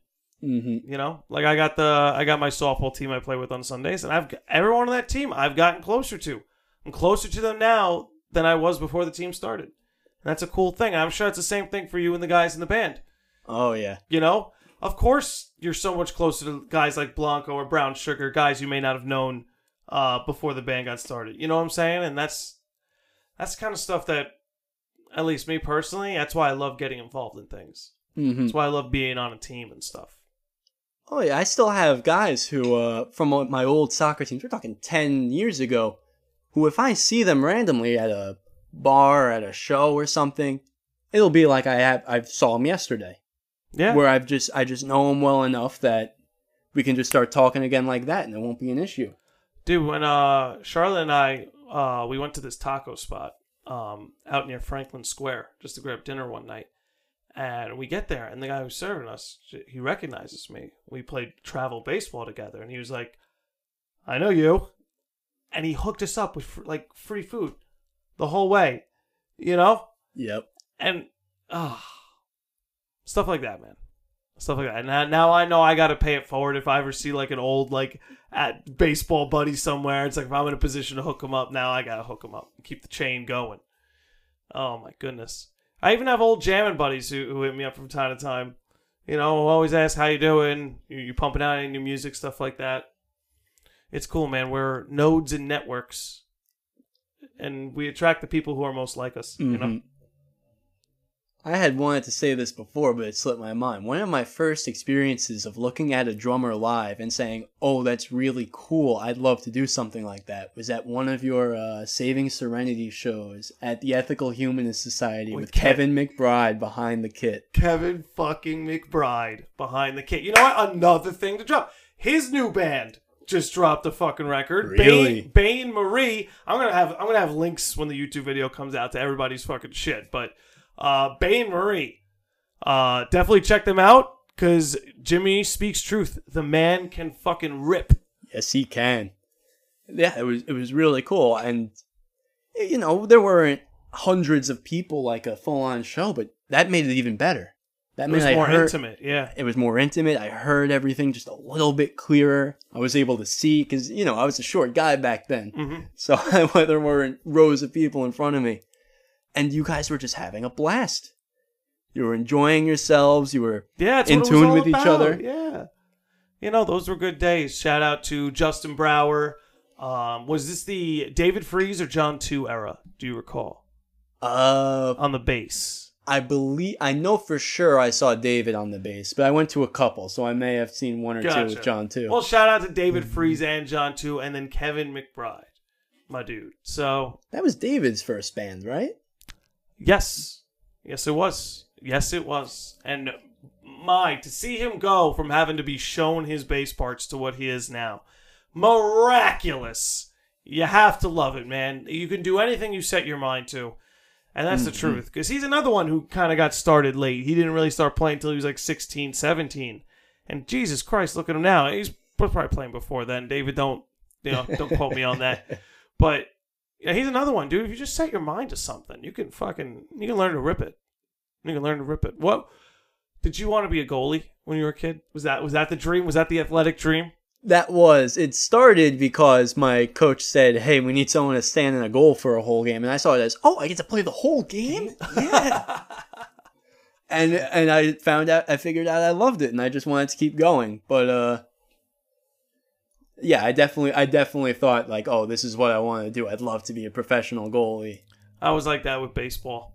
hmm You know, like I got the I got my softball team I play with on Sundays, and I've got- everyone on that team I've gotten closer to. I'm closer to them now than I was before the team started. And that's a cool thing. I'm sure it's the same thing for you and the guys in the band. Oh yeah, You know, of course, you're so much closer to guys like Blanco or Brown Sugar, guys you may not have known uh, before the band got started. You know what I'm saying? And that's that's kind of stuff that, at least me personally, that's why I love getting involved in things. hmm That's why I love being on a team and stuff. oh yeah. I still have guys who, uh, from my old soccer teams. We're talking ten years ago, who if I see them randomly at a bar, at a show or something, it'll be like I have I saw them yesterday. Yeah, where I've just I just know him well enough that we can just start talking again like that, and it won't be an issue. dude. When uh, Charlotte and I uh, we went to this taco spot um, out near Franklin Square just to grab dinner one night. And we get there, and the guy who's serving us, he recognizes me. We played travel baseball together, and he was like, "I know you," and he hooked us up with like free food the whole way, you know, Yep. and ah, stuff like that, man, stuff like that. And now- now I know I got to pay it forward if I ever see like an old like at baseball buddy somewhere. It's like if I'm in a position to hook him up, now I gotta hook him up, and keep the chain going. Oh my goodness. I even have old jamming buddies who, who hit me up from time to time. You know, always ask how you doing. You, you pumping out any new music, stuff like that. It's cool, man. We're nodes and networks, and we attract the people who are most like us. You know, Mhm. I had wanted to say this before, but it slipped my mind. One of my first experiences of looking at a drummer live and saying, "Oh, that's really cool. I'd love to do something like that," was at one of your uh, Saving Serenity shows at the Ethical Humanist Society With with, Kev- Kevin McBride behind the kit. Kevin fucking McBride behind the kit. You know what? Another thing to drop. His new band just dropped a fucking record. Really? Bane, Bane Marie. I'm gonna have I'm gonna have links when the YouTube video comes out to everybody's fucking shit. But uh Bane Marie. Uh definitely check them out because Jimmy speaks truth. The man can fucking rip. Yes, he can. Yeah, it was it was really cool, and you know there weren't hundreds of people like a full on show, but that made it even better. That meant I more heard, intimate, yeah. It was more intimate. I heard everything just a little bit clearer. I was able to see because you know I was a short guy back then, hmm so there weren't rows of people in front of me, and you guys were just having a blast. You were enjoying yourselves. You were Yeah, in what it was tune with each about. other. Yeah, you know those were good days. Shout out to Justin Brower. Um, was this the David Freeze or John Two era? Do you recall uh on the bass? I believe I know for sure I saw David on the bass, but I went to a couple, so I may have seen one or two with John too. Well, shout out to David Freeze and John Two, and then Kevin McBride, my dude. So that was David's first band, right? yes, yes, it was. Yes, it was. And my to see him go from having to be shown his bass parts to what he is now, miraculous. You have to love it, man. You can do anything you set your mind to. And that's the mm-hmm. truth. Because he's another one who kind of got started late. He didn't really start playing until he was like 16, 17. And Jesus Christ, look at him now. He's probably playing before then. David, don't you know, don't quote me on that. But yeah, he's another one, dude. If you just set your mind to something, you can fucking you can learn to rip it. You can learn to rip it. What did you want to be a goalie when you were a kid? Was that was that the dream? Was that the athletic dream? That was. It started because my coach said, "Hey, we need someone to stand in a goal for a whole game," and I saw it as, "Oh, I get to play the whole game." Yeah. and and I found out, I figured out I loved it, and I just wanted to keep going. But uh, yeah, I definitely, I definitely thought like, "Oh, this is what I want to do. I'd love to be a professional goalie." I was like that with baseball.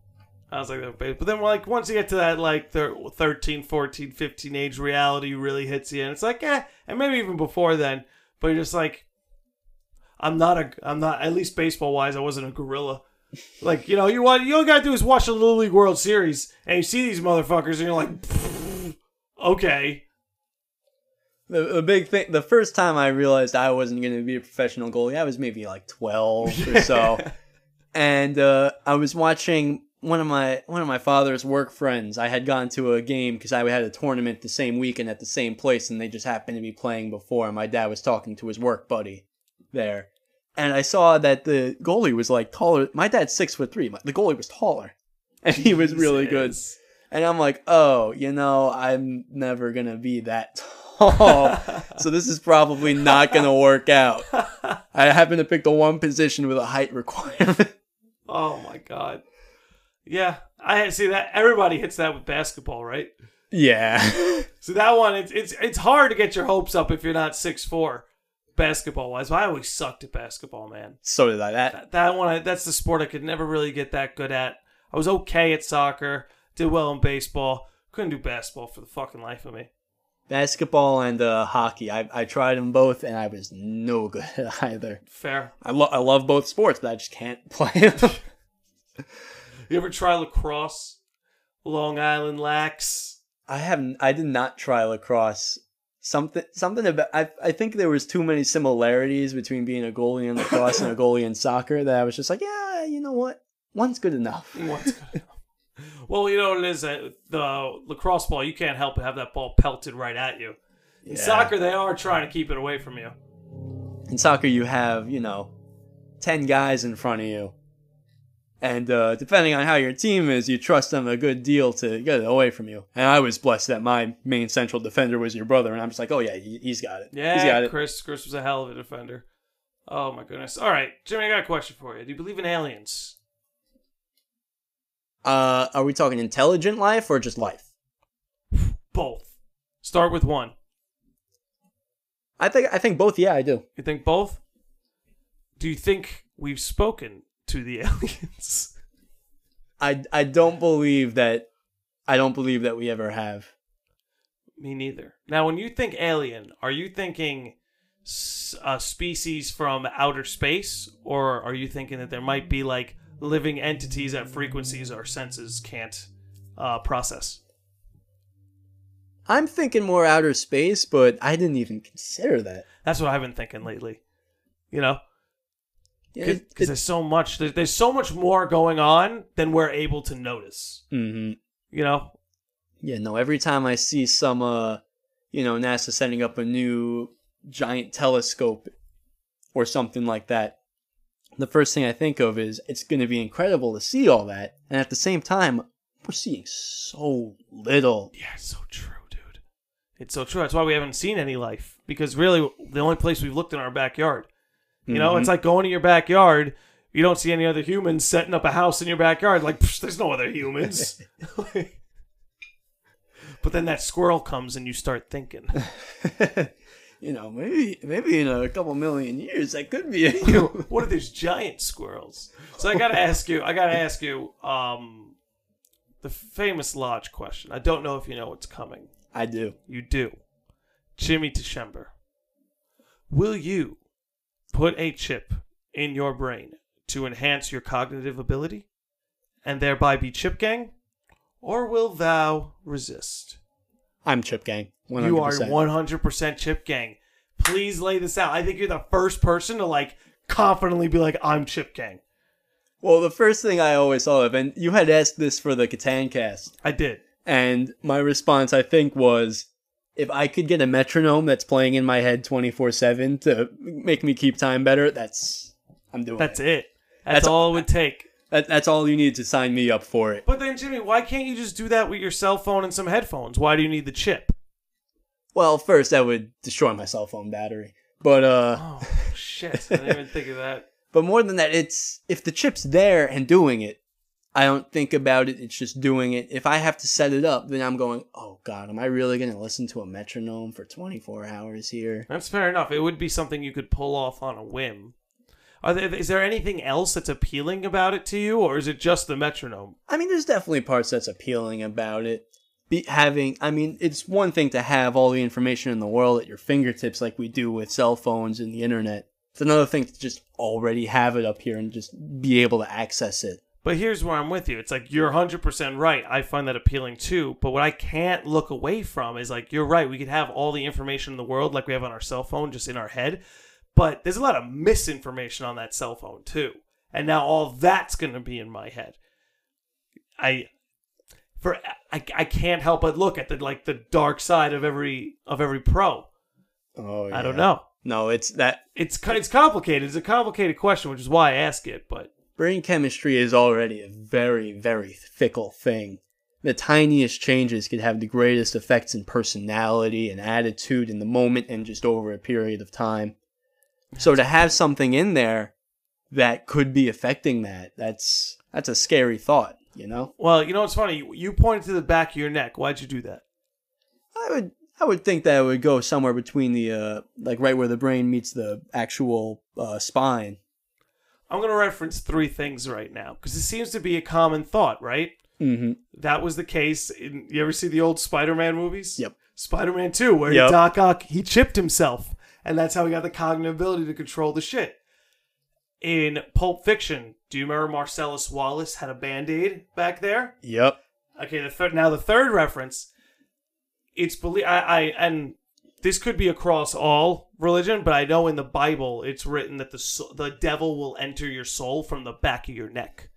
I was like that with baseball. But then, like, once you get to that, like, thir- 13, 14, 15 age, reality really hits you. And it's like, eh, and maybe even before then. But you're just like, I'm not a, I'm not, at least baseball wise, I wasn't a gorilla. Like, you know, you want, you all gotta do is watch the Little League World Series, and you see these motherfuckers, and you're like, okay. The, the big thing, the first time I realized I wasn't going to be a professional goalie, I was maybe like 12 or so. and uh, I was watching one of my one of my father's work friends. I had gone to a game because I had a tournament the same weekend at the same place, and they just happened to be playing before. And my dad was talking to his work buddy there, and I saw that the goalie was like taller. My dad's six foot three. The goalie was taller, and he was really good. And I'm like, oh, you know, I'm never gonna be that tall, so this is probably not gonna work out. I happen to pick the one position with a height requirement. Oh my god. Yeah, I see that. Everybody hits that with basketball, right? yeah. So that one, it's it's it's hard to get your hopes up if you're not six four, basketball wise. I always sucked at basketball, man. so did I. That That, that one, I, that's the sport I could never really get that good at. I was okay at soccer, did well in baseball, couldn't do basketball for the fucking life of me. basketball and uh, hockey. I I tried them both, and I was no good at either. Fair. I love I love both sports, but I just can't play them. You ever try lacrosse? Long Island Lax. I haven't. I did not try lacrosse. Something something about. I I think there was too many similarities between being a goalie in lacrosse and a goalie in soccer that I was just like, yeah, you know what, one's good enough. What's good enough? Well, you know what it is. uh, The lacrosse ball, you can't help but have that ball pelted right at you. In Yeah. soccer, they are trying to keep it away from you. In soccer, you have you know, ten guys in front of you, and uh, depending on how your team is, you trust them a good deal to get it away from you. And I was blessed that my main central defender was your brother, and I'm just like, oh yeah, he, he's got it. Yeah, he's got it. Chris. Chris was a hell of a defender. Oh my goodness. All right, Jimmy, I got a question for you. Do you believe in aliens? Uh, are we talking intelligent life or just life? Both. Start with one. I think I think both. Yeah, I do. You think both? Do you think we've spoken to the aliens? I I don't believe that. I don't believe that we ever have. Me neither. Now, when you think alien, are you thinking a species from outer space, or are you thinking that there might be like living entities at frequencies our senses can't uh, process? I'm thinking more outer space, but I didn't even consider that. That's what I've been thinking lately. You know, because there's so much there's, there's so much more going on than we're able to notice. mhm. You know, Yeah, no. Every time I see some, uh, you know, NASA setting up a new giant telescope or something like that, the first thing I think of is it's going to be incredible to see all that, and at the same time, we're seeing so little. Yeah, it's so true, dude. It's so true. That's why we haven't seen any life because really the only place we've looked in our backyard. You know, it's like going to your backyard. You don't see any other humans setting up a house in your backyard. Like, "Psh, there's no other humans. but then that squirrel comes and you start thinking. you know, maybe maybe in a couple million years that could be a human. what are these giant squirrels? So I gotta ask you. I gotta ask you. Um, the famous lodge question. I don't know if you know what's coming. I do. You do. Jimmy Tshember. Will you put a chip in your brain to enhance your cognitive ability and thereby be chip gang? Or will thou resist? I'm Chip Gang. 100%. You are 100% chip gang. Please lay this out. I think you're the first person to like confidently be like, I'm chip gang. Well, the first thing I always thought of, and you had asked this for the Catan cast, I did. and my response, I think, was if I could get a metronome that's playing in my head 24 7 to make me keep time better, that's. I'm doing That's it. it. That's, That's- all it would take. That, that's all you need to sign me up for it. But then, Jimmy, why can't you just do that with your cell phone and some headphones? Why do you need the chip? Well, first that would destroy my cell phone battery. But uh Oh shit! I didn't even think of that. but more than that, it's if the chip's there and doing it, I don't think about it, it's just doing it. If I have to set it up, then I'm going, "Oh god, am I really going to listen to a metronome for 24 hours here?" That's fair enough. It would be something you could pull off on a whim. Are there, is there anything else that's appealing about it to you, or is it just the metronome? I mean, there's definitely parts that's appealing about it. Be, having, I mean, it's one thing to have all the information in the world at your fingertips, like we do with cell phones and the internet. It's another thing to just already have it up here and just be able to access it. But here's where I'm with you. It's like you're 100% right. I find that appealing too. But what I can't look away from is like, you're right. We could have all the information in the world like we have on our cell phone just in our head. But there's a lot of misinformation on that cell phone too. And now all that's going to be in my head. I for I, I can't help but look at the like the dark side of every of every pro. Oh, I don't know. No, it's that It's it's complicated. It's a complicated question, which is why I ask it. But brain chemistry is already a very, very fickle thing. The tiniest changes could have the greatest effects in personality and attitude in the moment and just over a period of time. So to have something in there that could be affecting that, that's that's a scary thought, you know? well, you know what's funny? You, you pointed to the back of your neck. Why'd you do that? I would I would think that it would go somewhere between the uh like right where the brain meets the actual uh spine. I'm going to reference three things right now because it seems to be a common thought, right? Mhm. That was the case. In, you ever see the old Spider-Man movies? Yep. Spider-Man 2, where Yep. Doc Ock he chipped himself, and that's how he got the cognitive ability to control the shit. In Pulp Fiction, do you remember Marcellus Wallace had a band-aid back there? Yep. Okay, the third now the third reference, it's believe I, I and this could be across all religion, but I know in the Bible it's written that the so- the devil will enter your soul from the back of your neck.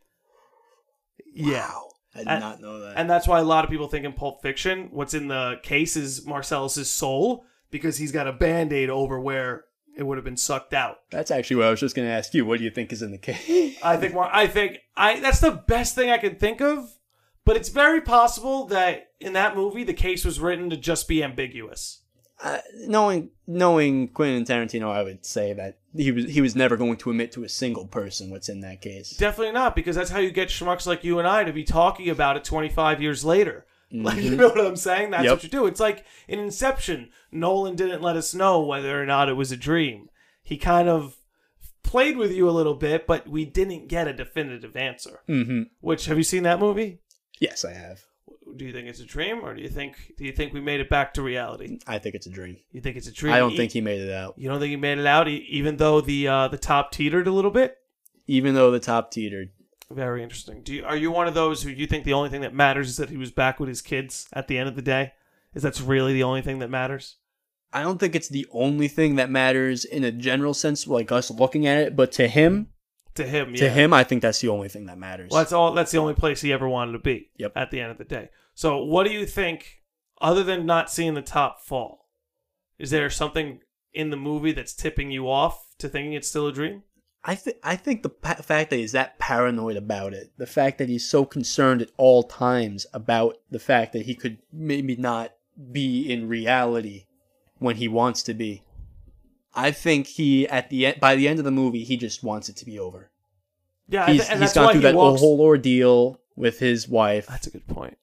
Yeah. Wow. I did And- not know that. And that's why a lot of people think in Pulp Fiction, what's in the case is Marcellus's soul because he's got a band-aid over where it would have been sucked out. That's actually what I was just going to ask you. What do you think is in the case? I think more. I think I. That's the best thing I can think of. But it's very possible that in that movie the case was written to just be ambiguous. Uh, knowing knowing Quentin Tarantino, I would say that he was he was never going to admit to a single person what's in that case. Definitely not, because that's how you get schmucks like you and I to be talking about it 25 years later. Like, Mm-hmm. you know what I'm saying? That's Yep. what you do. It's like in Inception, Nolan didn't let us know whether or not it was a dream. He kind of played with you a little bit, but we didn't get a definitive answer. Mm-hmm. Which have you seen that movie? Yes, I have. Do you think it's a dream, or do you think do you think we made it back to reality? I think it's a dream. You think it's a dream? I don't think he made it out, you don't think he made it out, even though the uh, the top teetered a little bit. even though the top teetered. Very interesting. Do you, are you one of those who you think the only thing that matters is that he was back with his kids at the end of the day? Is that's really the only thing that matters? I don't think it's the only thing that matters in a general sense, like us looking at it. But to him, To him, to him, I think that's the only thing that matters. Well, that's all. That's the only place he ever wanted to be. Yep. At the end of the day. So, what do you think? Other than not seeing the top fall, is there something in the movie that's tipping you off to thinking it's still a dream? I think I think the pa- fact that he's that paranoid about it, the fact that he's so concerned at all times about the fact that he could maybe not be in reality when he wants to be. I think he at the end by the end of the movie he just wants it to be over. Yeah, I He's, thi- and he's that's gone why through he that walks. whole ordeal with his wife That's a good point.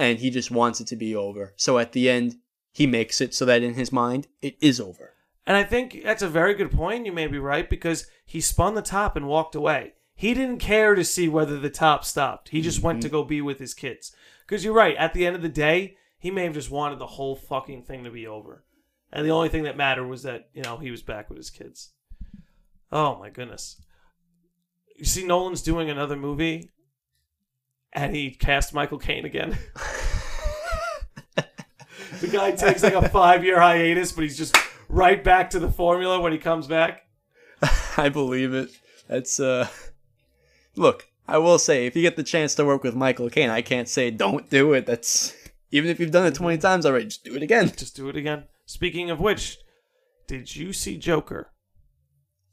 And he just wants it to be over. So at the end he makes it so that in his mind it is over. And I think that's a very good point. You may be right because he spun the top and walked away. He didn't care to see whether the top stopped. He just went to mm-hmm. go be with his kids. Because you're right. At the end of the day, he may have just wanted the whole fucking thing to be over. And the only thing that mattered was that, you know, he was back with his kids. Oh my goodness. You see, Nolan's doing another movie and he cast Michael Caine again. the guy takes like a five year hiatus, but he's just right back to the formula when he comes back. I believe it. That's uh Look, I will say if you get the chance to work with Michael Caine, I can't say don't do it. That's even if you've done it 20 times already, just do it again. Just do it again. Speaking of which, did you see Joker?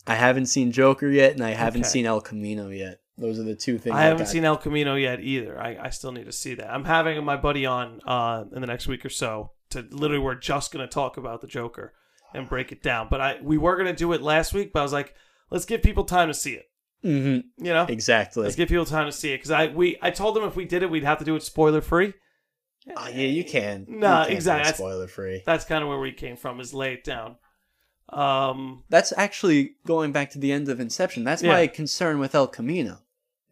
I haven't seen Joker yet and I haven't Okay. seen El Camino yet. Those are the two things I haven't got. seen El Camino yet either. I, I still need to see that. I'm having my buddy on uh, in the next week or so to to literally we're just gonna talk about the Joker and break it down. But I we were gonna do it last week, but I was like, let's give people time to see it. Mm-hmm. You know, Exactly. let's give people time to see it because I we I told them if we did it, we'd have to do it spoiler free. Oh, yeah, you can. Nah, do it exactly. Spoiler free. That's kind of where we came from. Is lay it down. Um, That's actually going back to the end of Inception. That's Yeah. my concern with El Camino.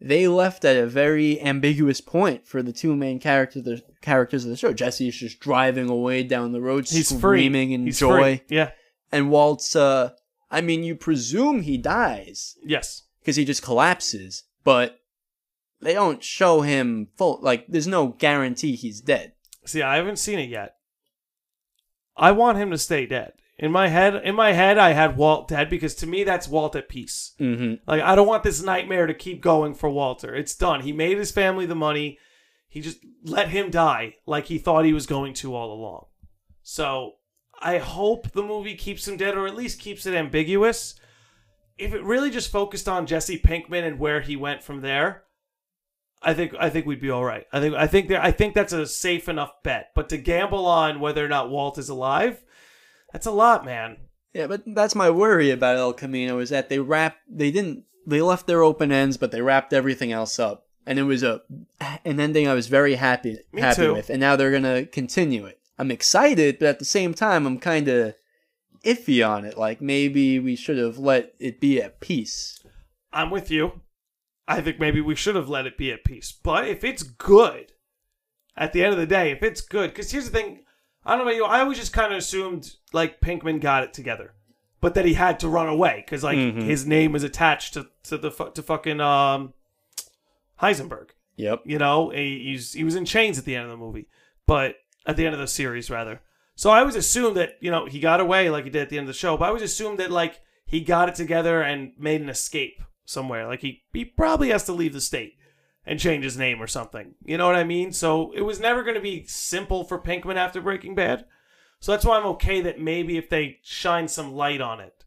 They left at a very ambiguous point for the two main characters the characters of the show. Jesse is just driving away down the road, he's screaming free. in he's joy, Free. Yeah. and Walt's. Uh, I mean, you presume he dies Yes. because he just collapses, but they don't show him full. Like, there's no guarantee he's dead. See, I haven't seen it yet. I want him to stay dead. In my head, in my head, I had Walt dead because to me that's Walt at peace. Mm-hmm. Like I don't want this nightmare to keep going for Walter. It's done. He made his family the money. He just let him die like he thought he was going to all along. So I hope the movie keeps him dead or at least keeps it ambiguous. If it really just focused on Jesse Pinkman and where he went from there, I think I think we'd be all right. I think I think that I think that's a safe enough bet. But to gamble on whether or not Walt is alive, that's a lot, man. Yeah, but that's my worry about El Camino is that they wrap they didn't they left their open ends, but they wrapped everything else up, and it was a an ending I was very happy Me happy too. with, and now they're gonna continue it. I'm excited, but at the same time, I'm kind of iffy on it. Like maybe we should have let it be at peace. I'm with you. I think maybe we should have let it be at peace. But if it's good, at the end of the day, if it's good, because here's the thing, I don't know about you, I always just kind of assumed like Pinkman got it together, but that he had to run away because like Mhm. his name was attached to to the fu- to fucking um Heisenberg. Yep. You know, he, he's he was in chains at the end of the movie, but at the end of the series rather. So I always assumed that you know he got away like he did at the end of the show, but I always assumed that like he got it together and made an escape somewhere. Like he he probably has to leave the state and change his name or something. You know what I mean? So it was never going to be simple for Pinkman after Breaking Bad. So that's why I'm okay that maybe if they shine some light on it,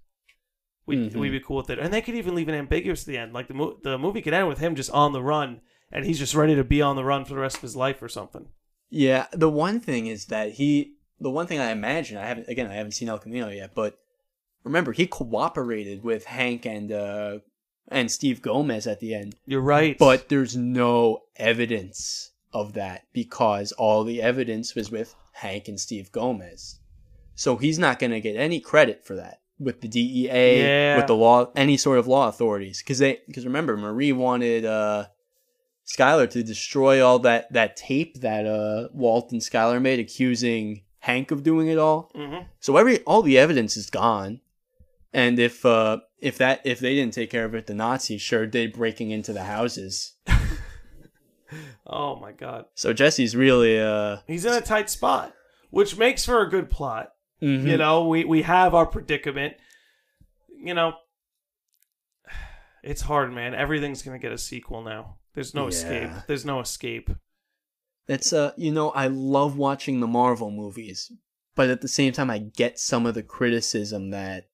we'd, Mhm. we'd be cool with it. And they could even leave it ambiguous at the end. Like the mo- the movie could end with him just on the run, and he's just ready to be on the run for the rest of his life or something. Yeah, the one thing is that he, the one thing I imagine, I haven't, again, I haven't seen El Camino yet, but remember, he cooperated with Hank and, uh, and Steve Gomez at the end, You're right. but there's no evidence of that because all the evidence was with Hank and Steve Gomez. So he's not going to get any credit for that with the DEA, Yeah. with the law, any sort of law authorities. Because they, because remember, Marie wanted, uh, Skyler to destroy all that that tape that uh Walt and Skyler made accusing Hank of doing it all. Mhm. So every all the evidence is gone. And if uh if that if they didn't take care of it, the Nazis sure did breaking into the houses. oh my god, So Jesse's really uh he's in a tight spot, which makes for a good plot. mhm. You know, we we have our predicament. You know, it's hard, man. Everything's gonna get a sequel now. There's no escape. There's no escape. That's uh you know, I love watching the Marvel movies, but at the same time I get some of the criticism that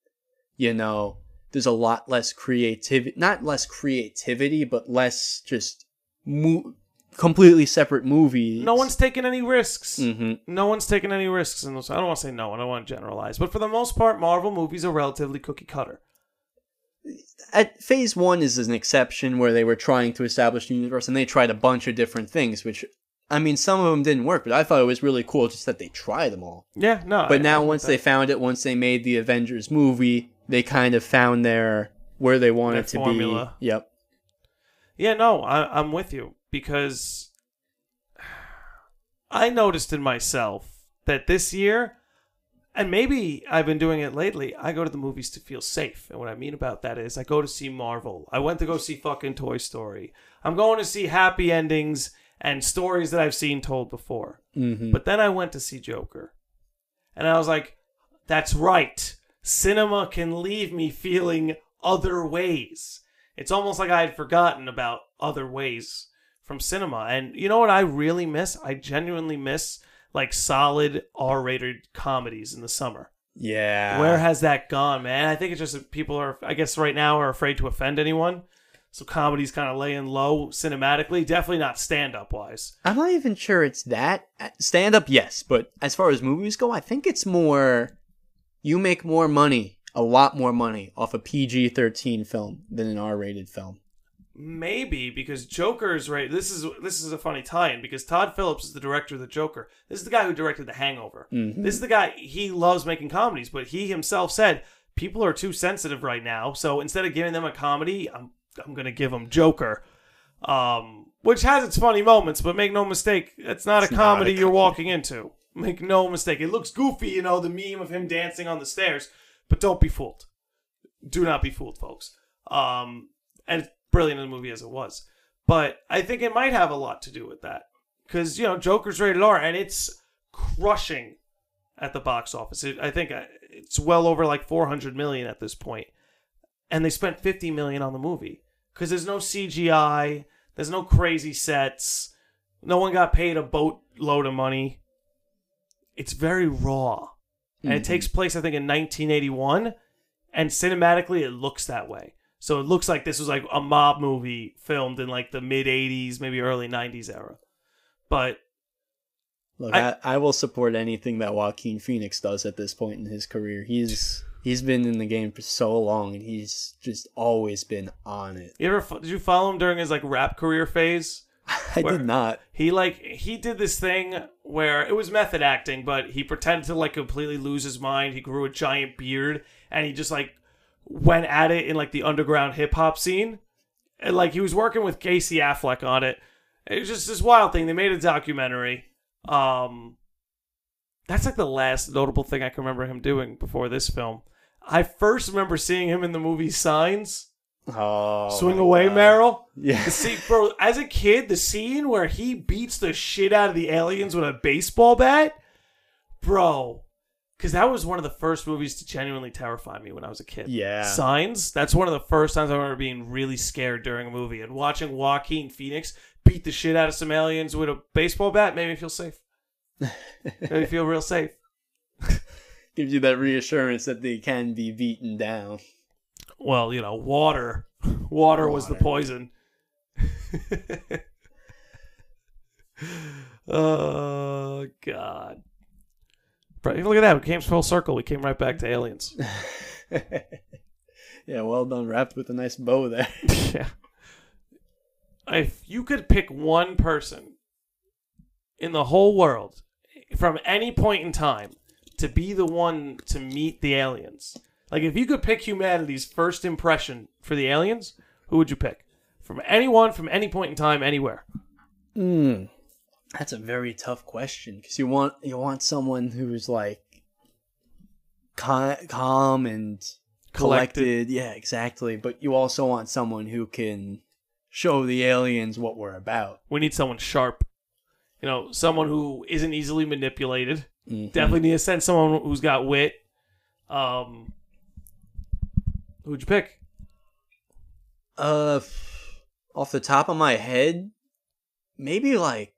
you know, there's a lot less creativity, not less creativity, but less just mo- completely separate movies. No one's taking any risks. Mhm. No one's taking any risks in those. I don't want to say no one. I don't want to generalize, but for the most part, Marvel movies are relatively cookie cutter. At phase 1 is an exception where they were trying to establish the universe and they tried a bunch of different things which I mean some of them didn't work, but I thought it was really cool just that they tried them all. Yeah, no. But I- now I once that. they found it, once they made the Avengers movie, they kind of found their where they wanted to formula. be. Yep. Yeah, no, I, I'm with you because I noticed in myself that this year, and maybe I've been doing it lately, I go to the movies to feel safe. And what I mean about that is I go to see Marvel. I went to go see fucking Toy Story. I'm going to see happy endings and stories that I've seen told before. Mm-hmm. But then I went to see Joker. And I was like, that's right. Cinema can leave me feeling other ways. It's almost like I had forgotten about other ways from cinema. And you know what I really miss? I genuinely miss like solid R rated comedies in the summer. yeah. Where has that gone, man? I think it's just that people are, I guess right now, are afraid to offend anyone. So comedy's kind of laying low cinematically, definitely not stand up wise. I'm not even sure it's that. Uh, stand up, yes, but as far as movies go, I think it's more. You make more money, a lot more money, off a PG 13 film than an R rated film. Maybe because Joker's right. This is this is a funny tie-in because Todd Phillips is the director of the Joker. This is the guy who directed The Hangover. Mhm. This is the guy he loves making comedies, but he himself said people are too sensitive right now. So instead of giving them a comedy, I'm I'm gonna give them Joker, um, which has its funny moments. But make no mistake, it's not It's a not a comedy you're comedy. walking into. Make no mistake. It looks goofy, you know, the meme of him dancing on the stairs, but don't be fooled. Do not be fooled, folks. Um, and it's brilliant in the movie as it was. But I think it might have a lot to do with that. Because, you know, Joker's rated R and it's crushing at the box office. It, I think uh, it's well over like 400 million at this point. And they spent 50 million on the movie. Because there's no CGI, there's no crazy sets, no one got paid a boatload of money. It's very raw. And it Mhm. takes place, I think, in 1981. And cinematically, it looks that way. So it looks like this was like a mob movie filmed in like the mid 80s, maybe early 90s era. But Look, I- I, I will support anything that Joaquin Phoenix does at this point in his career. He's he's been in the game for so long, and he's just always been on it. you ever did you follow him during his like rap career phase? I Where- did not. He like he did this thing where it was method acting, but he pretended to like completely lose his mind. He grew a giant beard and he just like went at it in like the underground hip hop scene. And like he was working with Casey Affleck on it. It was just this wild thing. They made a documentary. Um that's like the last notable thing I can remember him doing before this film. I first remember seeing him in the movie Signs. Oh, Swing away, God. Merrill. Yeah. The scene, bro, as a kid, the scene where he beats the shit out of the aliens with a baseball bat, bro. Because that was one of the first movies to genuinely terrify me when I was a kid. Yeah. Signs. That's one of the first times I remember being really scared during a movie. And watching Joaquin Phoenix beat the shit out of some aliens with a baseball bat made me feel safe. made me feel real safe. Gives you that reassurance that they can be beaten down. Well, you know, water. Water was the poison. oh God. Look at that. We came full circle. We came right back to aliens. yeah, well done, wrapped with a nice bow there. yeah. If you could pick one person in the whole world from any point in time to be the one to meet the aliens, like if you could pick humanity's first impression for the aliens, who would you pick? From anyone, from any point in time, anywhere. Mm, that's a very tough question because you want you want someone who's like cal- calm and Collected. collected. Yeah, exactly. But you also want someone who can show the aliens what we're about. We need someone sharp. You know, someone who isn't easily manipulated. Mhm. Definitely need to send someone who's got wit. Um, who'd you pick? Uh, off the top of my head, maybe like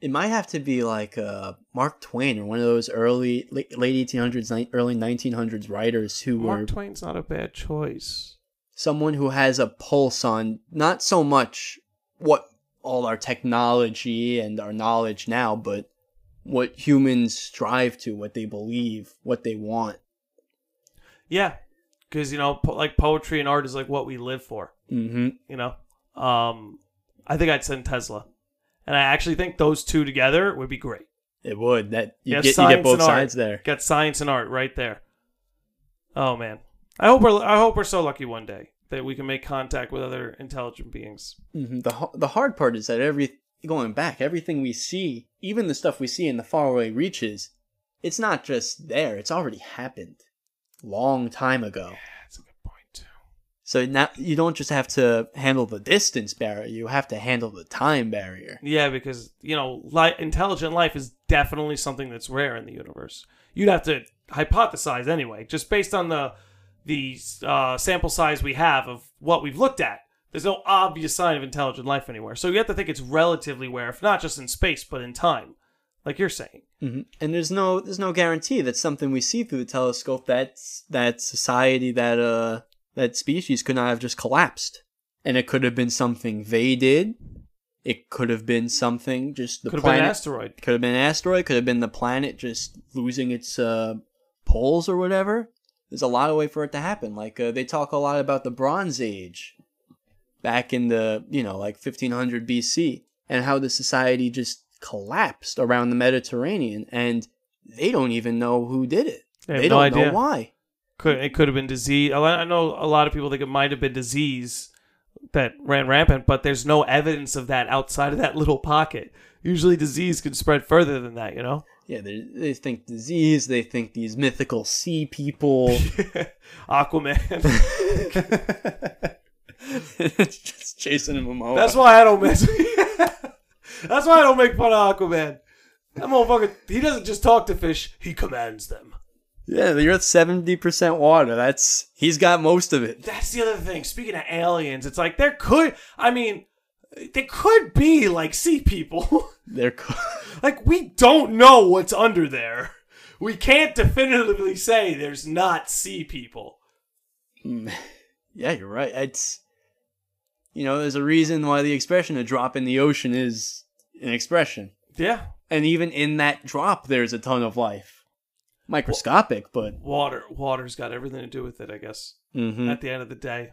it might have to be like uh Mark Twain or one of those early late, late 1800s, early 1900s writers who were Mark Twain's not a bad choice. someone who has a pulse on not so much what all our technology and our knowledge now, but what humans strive to, what they believe, what they want. Yeah, because you know, po- like poetry and art is like what we live for. hmm You know, um, I think I'd send Tesla, and I actually think those two together would be great. It would that you Yeah, get you get both art. sides there. Got science and art right there. Oh man, I hope we're I hope we're so lucky one day that we can make contact with other intelligent beings. hmm The the hard part is that every going back, everything we see, even the stuff we see in the faraway reaches, it's not just there. It's already happened, long time ago. Yeah, That's a good point too. So now you don't just have to handle the distance barrier; you have to handle the time barrier. Yeah, because you know, li- intelligent life is definitely something that's rare in the universe. You'd have to hypothesize anyway, just based on the the uh, sample size we have of what we've looked at. There's no obvious sign of intelligent life anywhere, so you have to think it's relatively rare, if not just in space, but in time, like you're saying. hmm And there's no there's no guarantee that something we see through the telescope that's that society that uh that species could not have just collapsed. And it could have been something they did. It could have been something just the Could have been an asteroid. Could have been an asteroid. Could have been the planet just losing its uh, poles or whatever. There's a lot of way for it to happen. Like uh, they talk a lot about the Bronze Age, back in the you know like 1500 BC, and how the society just collapsed around the Mediterranean, and they don't even know who did it. They They, no don't idea. know why. Could it could have been disease? I know a lot of people think it might have been disease that ran rampant, but there's no evidence of that outside of that little pocket. Usually, disease can spread further than that. You know. Yeah, they, they think disease. They think these mythical sea people. Aquaman. it's just Jason Momoa. That's why I don't mess. That's why I don't make fun of Aquaman. That motherfucker, he doesn't just talk to fish; he commands them. Yeah, you're at seventy percent water. That's he's got most of it. That's the other thing. Speaking of aliens, it's like there could, I mean, there could be like sea people. They're co- like we don't know what's under there. We can't definitively say there's not sea people. Hmm. yeah, you're right. It's you know, there's a reason why the expression "a drop in the ocean" is an expression, Yeah, and even in that drop, there's a ton of life. Microscopic, but water. Water's got everything to do with it, I guess. Mhm. At the end of the day,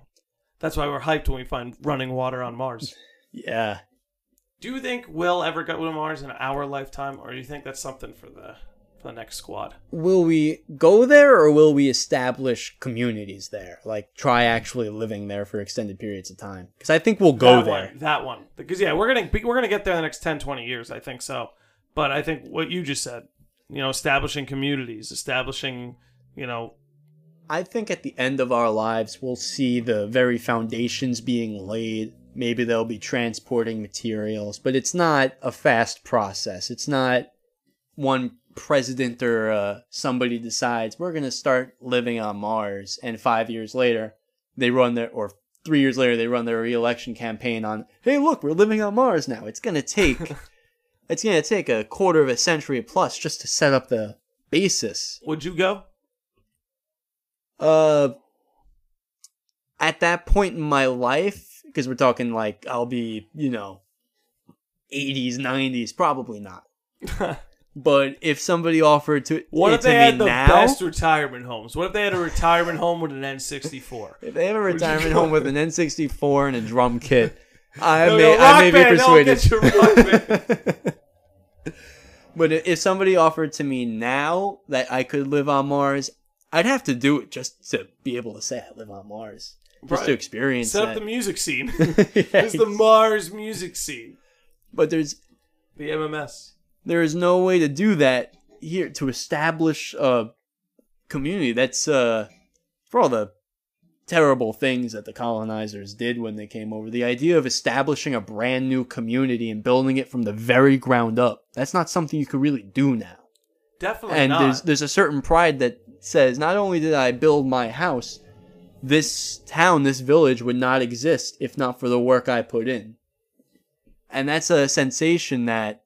that's why we're hyped when we find running water on Mars. yeah, Do you think we'll ever go to Mars in our lifetime, or do you think that's something for the for the next squad? will we go there or will we establish communities there? Like try actually living there for extended periods of time? Because I think we'll go that there. One, that one, because yeah, we're gonna we're gonna get there in the next 10, 20 years. I think so. But I think what you just said, you know, establishing communities, establishing, you know, I think at the end of our lives, we'll see the very foundations being laid. Maybe they'll be transporting materials, but it's not a fast process. It's not one president or uh, somebody decides we're going to start living on Mars, and five years later, they run their, or three years later, they run their re-election campaign on, hey, look, we're living on Mars now. It's going to take, it's going to take a quarter of a century plus just to set up the basis. would you go? Uh, at that point in my life, because we're talking like I'll be, you know, 80s, 90s, probably not. but if somebody offered to, What eh, if to they had the now, best retirement homes? What if they had a retirement home with an N64? if they have a retirement home with an N64 and a drum kit, I No, may, no, I may be band, persuaded. get you rock band. But if somebody offered to me now that I could live on Mars, I'd have to do it just to be able to say I live on Mars, just to experience Set up the music scene. Yeah, It's the Mars music scene. but there's The MMS. There is no way to do that here to establish a community that's uh for all the terrible things that the colonizers did when they came over. The idea of establishing a brand new community and building it from the very ground up that's not something you could really do now. Definitely and not. there's there's a certain pride that says not only did I build my house this town this village would not exist if not for the work I put in. And that's a sensation that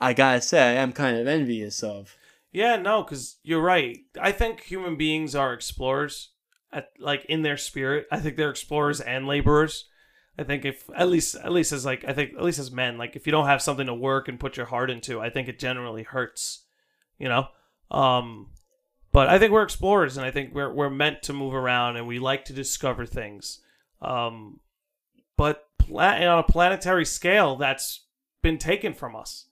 I gotta say I am kind of envious of Yeah, no, because you're right. I think human beings are explorers, at like in their spirit. I think they're explorers and laborers. I think if at least at least as like I think at least as men, like if you don't have something to work and put your heart into, I think it generally hurts. You know, um, but I think we're explorers, and I think we're we're meant to move around, and we like to discover things. Um, but pla- on a planetary scale, that's been taken from us.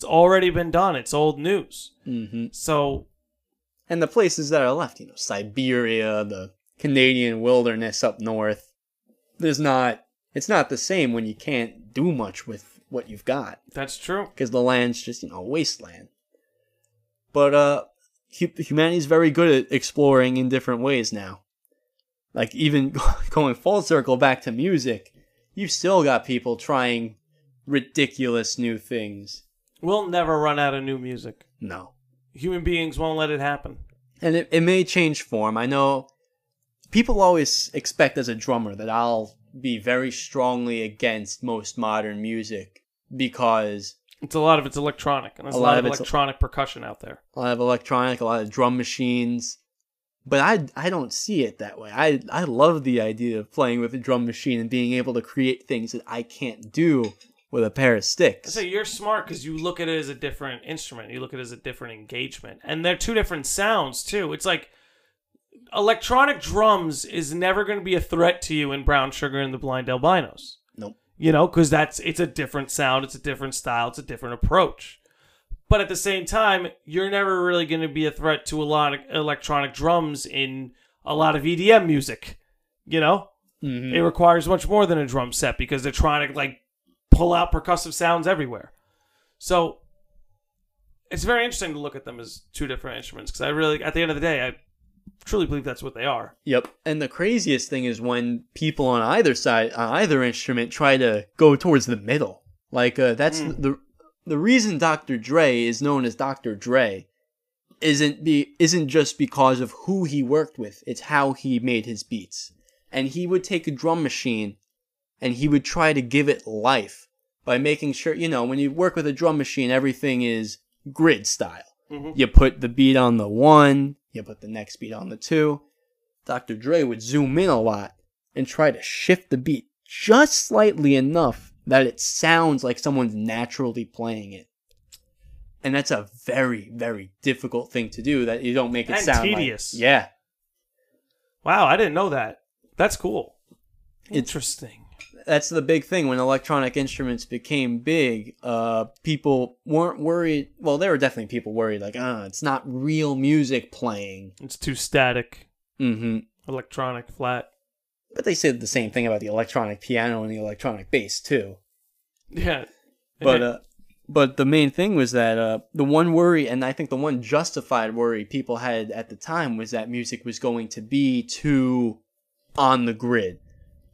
It's already been done. It's old news. hmm So and the places that are left you know Siberia the Canadian wilderness up north there's not it's not the same when you can't do much with what you've got that's true. because the land's just you know a wasteland. But uh, hu- humanity's very good at exploring in different ways now. Like even going full circle back to music, you've still got people trying ridiculous new things. We'll never run out of new music. No, Human beings won't let it happen. and it, it may change form. I know people always expect as a drummer that I'll be very strongly against most modern music because It's a lot of it's electronic, and there's a, lot, lot of electronic percussion out there. a lot of electronic, a lot of drum machines. but I I don't see it that way. I I love the idea of playing with a drum machine and being able to create things that I can't do with a pair of sticks. So you're smart because you look at it as a different instrument. You look at it as a different engagement, and they're two different sounds too. It's like electronic drums is never going to be a threat to you in Brown Sugar and the Blind Albinos. Nope. You know, because that's it's a different sound, it's a different style, it's a different approach. But at the same time, you're never really going to be a threat to a lot of electronic drums in a lot of EDM music. You know, Mhm. it requires much more than a drum set because they're trying to like pull out percussive sounds everywhere. So it's very interesting to look at them as two different instruments because I really, at the end of the day, I truly believe that's what they are. Yep. And the craziest thing is when people on either side, on either instrument, try to go towards the middle. Like uh, that's the the reason Dr. Dre is known as Dr. Dre isn't be isn't just because of who he worked with. It's how he made his beats. And he would take a drum machine and he would try to give it life by making sure, you know, when you work with a drum machine, everything is grid style. Mhm. You put the beat on the one, you put the next beat on the two. Dr. Dre would zoom in a lot and try to shift the beat just slightly enough that it sounds like someone's naturally playing it. And that's a very, very difficult thing to do that you don't make it And sound like- tedious. yeah. Wow, I didn't know that. That's cool. Interesting. That's the big thing. When electronic instruments became big uh people weren't worried. Well there were definitely people worried like ah it's not real music playing. It's too static, mm-hmm. Electronic, flat. but they said the same thing about the electronic piano and the electronic bass too. Yeah. but uh but the main thing was that uh the one worry and i think the one justified worry people had at the time was that music was going to be too on the grid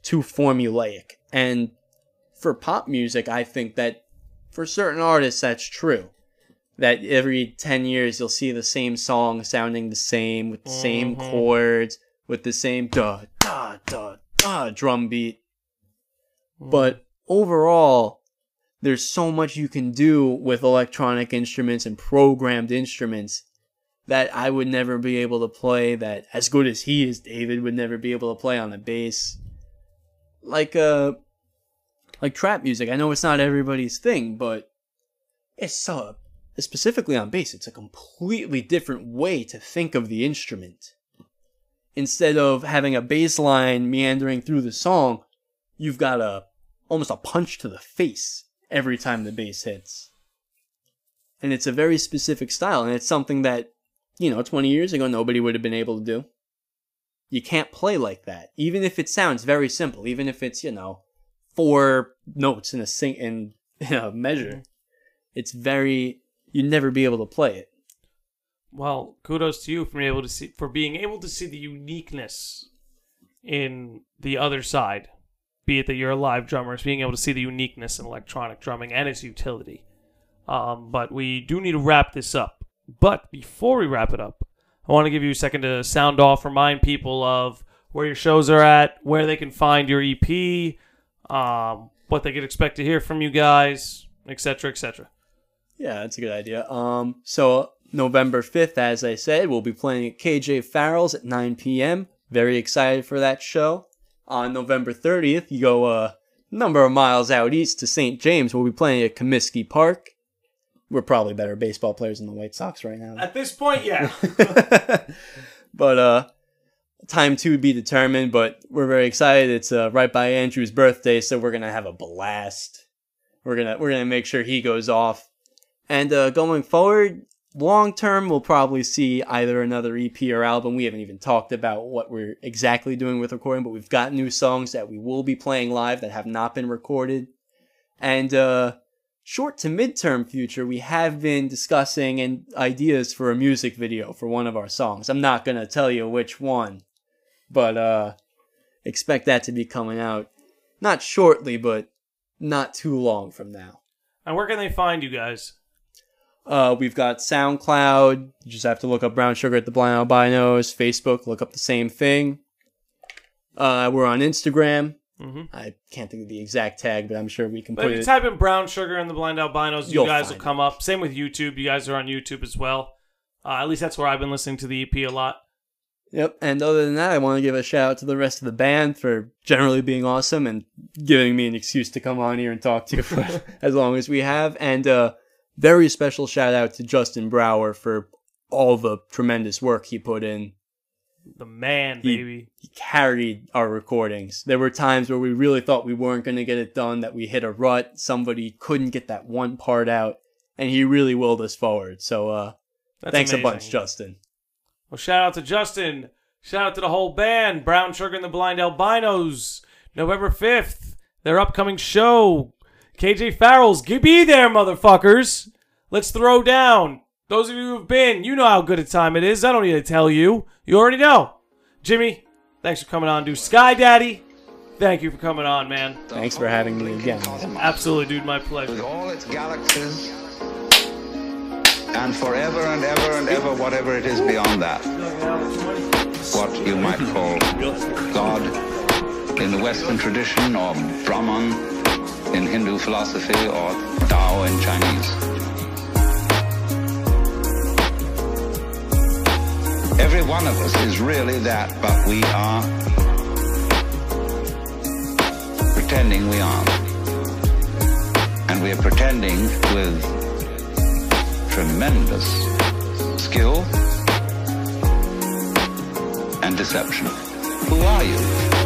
too formulaic and for pop music i think that for certain artists that's true. That every 10 years you'll see the same song sounding the same with the same Mhm. chords with the same da da da da drum beat. But overall there's so much you can do with electronic instruments and programmed instruments that I would never be able to play that as good as he is David would never be able to play on the bass like uh like trap music I know it's not everybody's thing but it's so specifically on bass it's a completely different way to think of the instrument instead of having a bass line meandering through the song you've got a almost a punch to the face every time the bass hits. And it's a very specific style, and it's something that, you know, 20 years ago nobody would have been able to do. You can't play like that, even if it sounds very simple, even if it's, you know, four notes in a sing in, in a measure. It's very you'd never be able to play it. Well, kudos to you for being able to see for being able to see the uniqueness in the other side. Be it that you're a live drummer, it's being able to see the uniqueness in electronic drumming and its utility. Um, but we do need to wrap this up. But before we wrap it up, I want to give you a second to sound off, remind people of where your shows are at, where they can find your EP, um, what they could expect to hear from you guys, etc., etc. Yeah, that's a good idea. Um, so November 5th, as I said, we'll be playing at KJ Farrell's at 9 p.m. Very excited for that show. On November 30th, you go a number of miles out east to St. James. We'll be playing at Comiskey Park. We're probably better baseball players than the White Sox right now. At this point, yeah. but uh time to be determined but we're very excited. It's uh, right by andrew's birthday so we're gonna have a blast. We're gonna we're gonna make sure he goes off. And uh going forward long term we'll probably see either another ep or album. We haven't even talked about what we're exactly doing with recording but we've got new songs that we will be playing live that have not been recorded. And uh short to midterm future, we have been discussing and ideas for a music video for one of our songs. I'm not gonna tell you which one, but uh, expect that to be coming out not shortly, but not too long from now. and where can they find you guys? Uh, we've got SoundCloud. You just have to look up Brown Sugar at the Blind Albinos. Facebook, look up the same thing. Uh, we're on Instagram. Hmm I can't think of the exact tag, but I'm sure we can But put if you it. type in brown sugar and the blind albinos, you You'll guys will come up. Same with YouTube. You guys are on YouTube as well. Uh, at least that's where I've been listening to the EP a lot. Yep. And other than that, I want to give a shout out to the rest of the band for generally being awesome and giving me an excuse to come on here and talk to you for as long as we have. And uh, very special shout out to Justin Brower for all the tremendous work he put in. The man, He- baby. He carried our recordings. There were times where we really thought we weren't going to get it done, that we hit a rut, somebody couldn't get that one part out, and he really willed us forward. So uh, That's thanks a bunch, Justin. Well, shout out to Justin. Shout out to the whole band. Brown Sugar and the Blind Albinos. November 5th. Their upcoming show. KJ Farrell's. Be there, motherfuckers. Let's throw down. Those of you who've been, you know how good a time it is. I don't need to tell you. You already know. Jimmy, thanks for coming on, dude. Sky Daddy, thank you for coming on, man. Thanks for having me again. Absolutely, dude. My pleasure. with all its galaxies, and forever and ever and ever, whatever it is beyond that, what you might call God in the Western tradition, or Brahman in Hindu philosophy, or Tao in Chinese. Every one of us is really that, but we are pretending we aren't. And we are pretending with tremendous skill and deception. Who are you?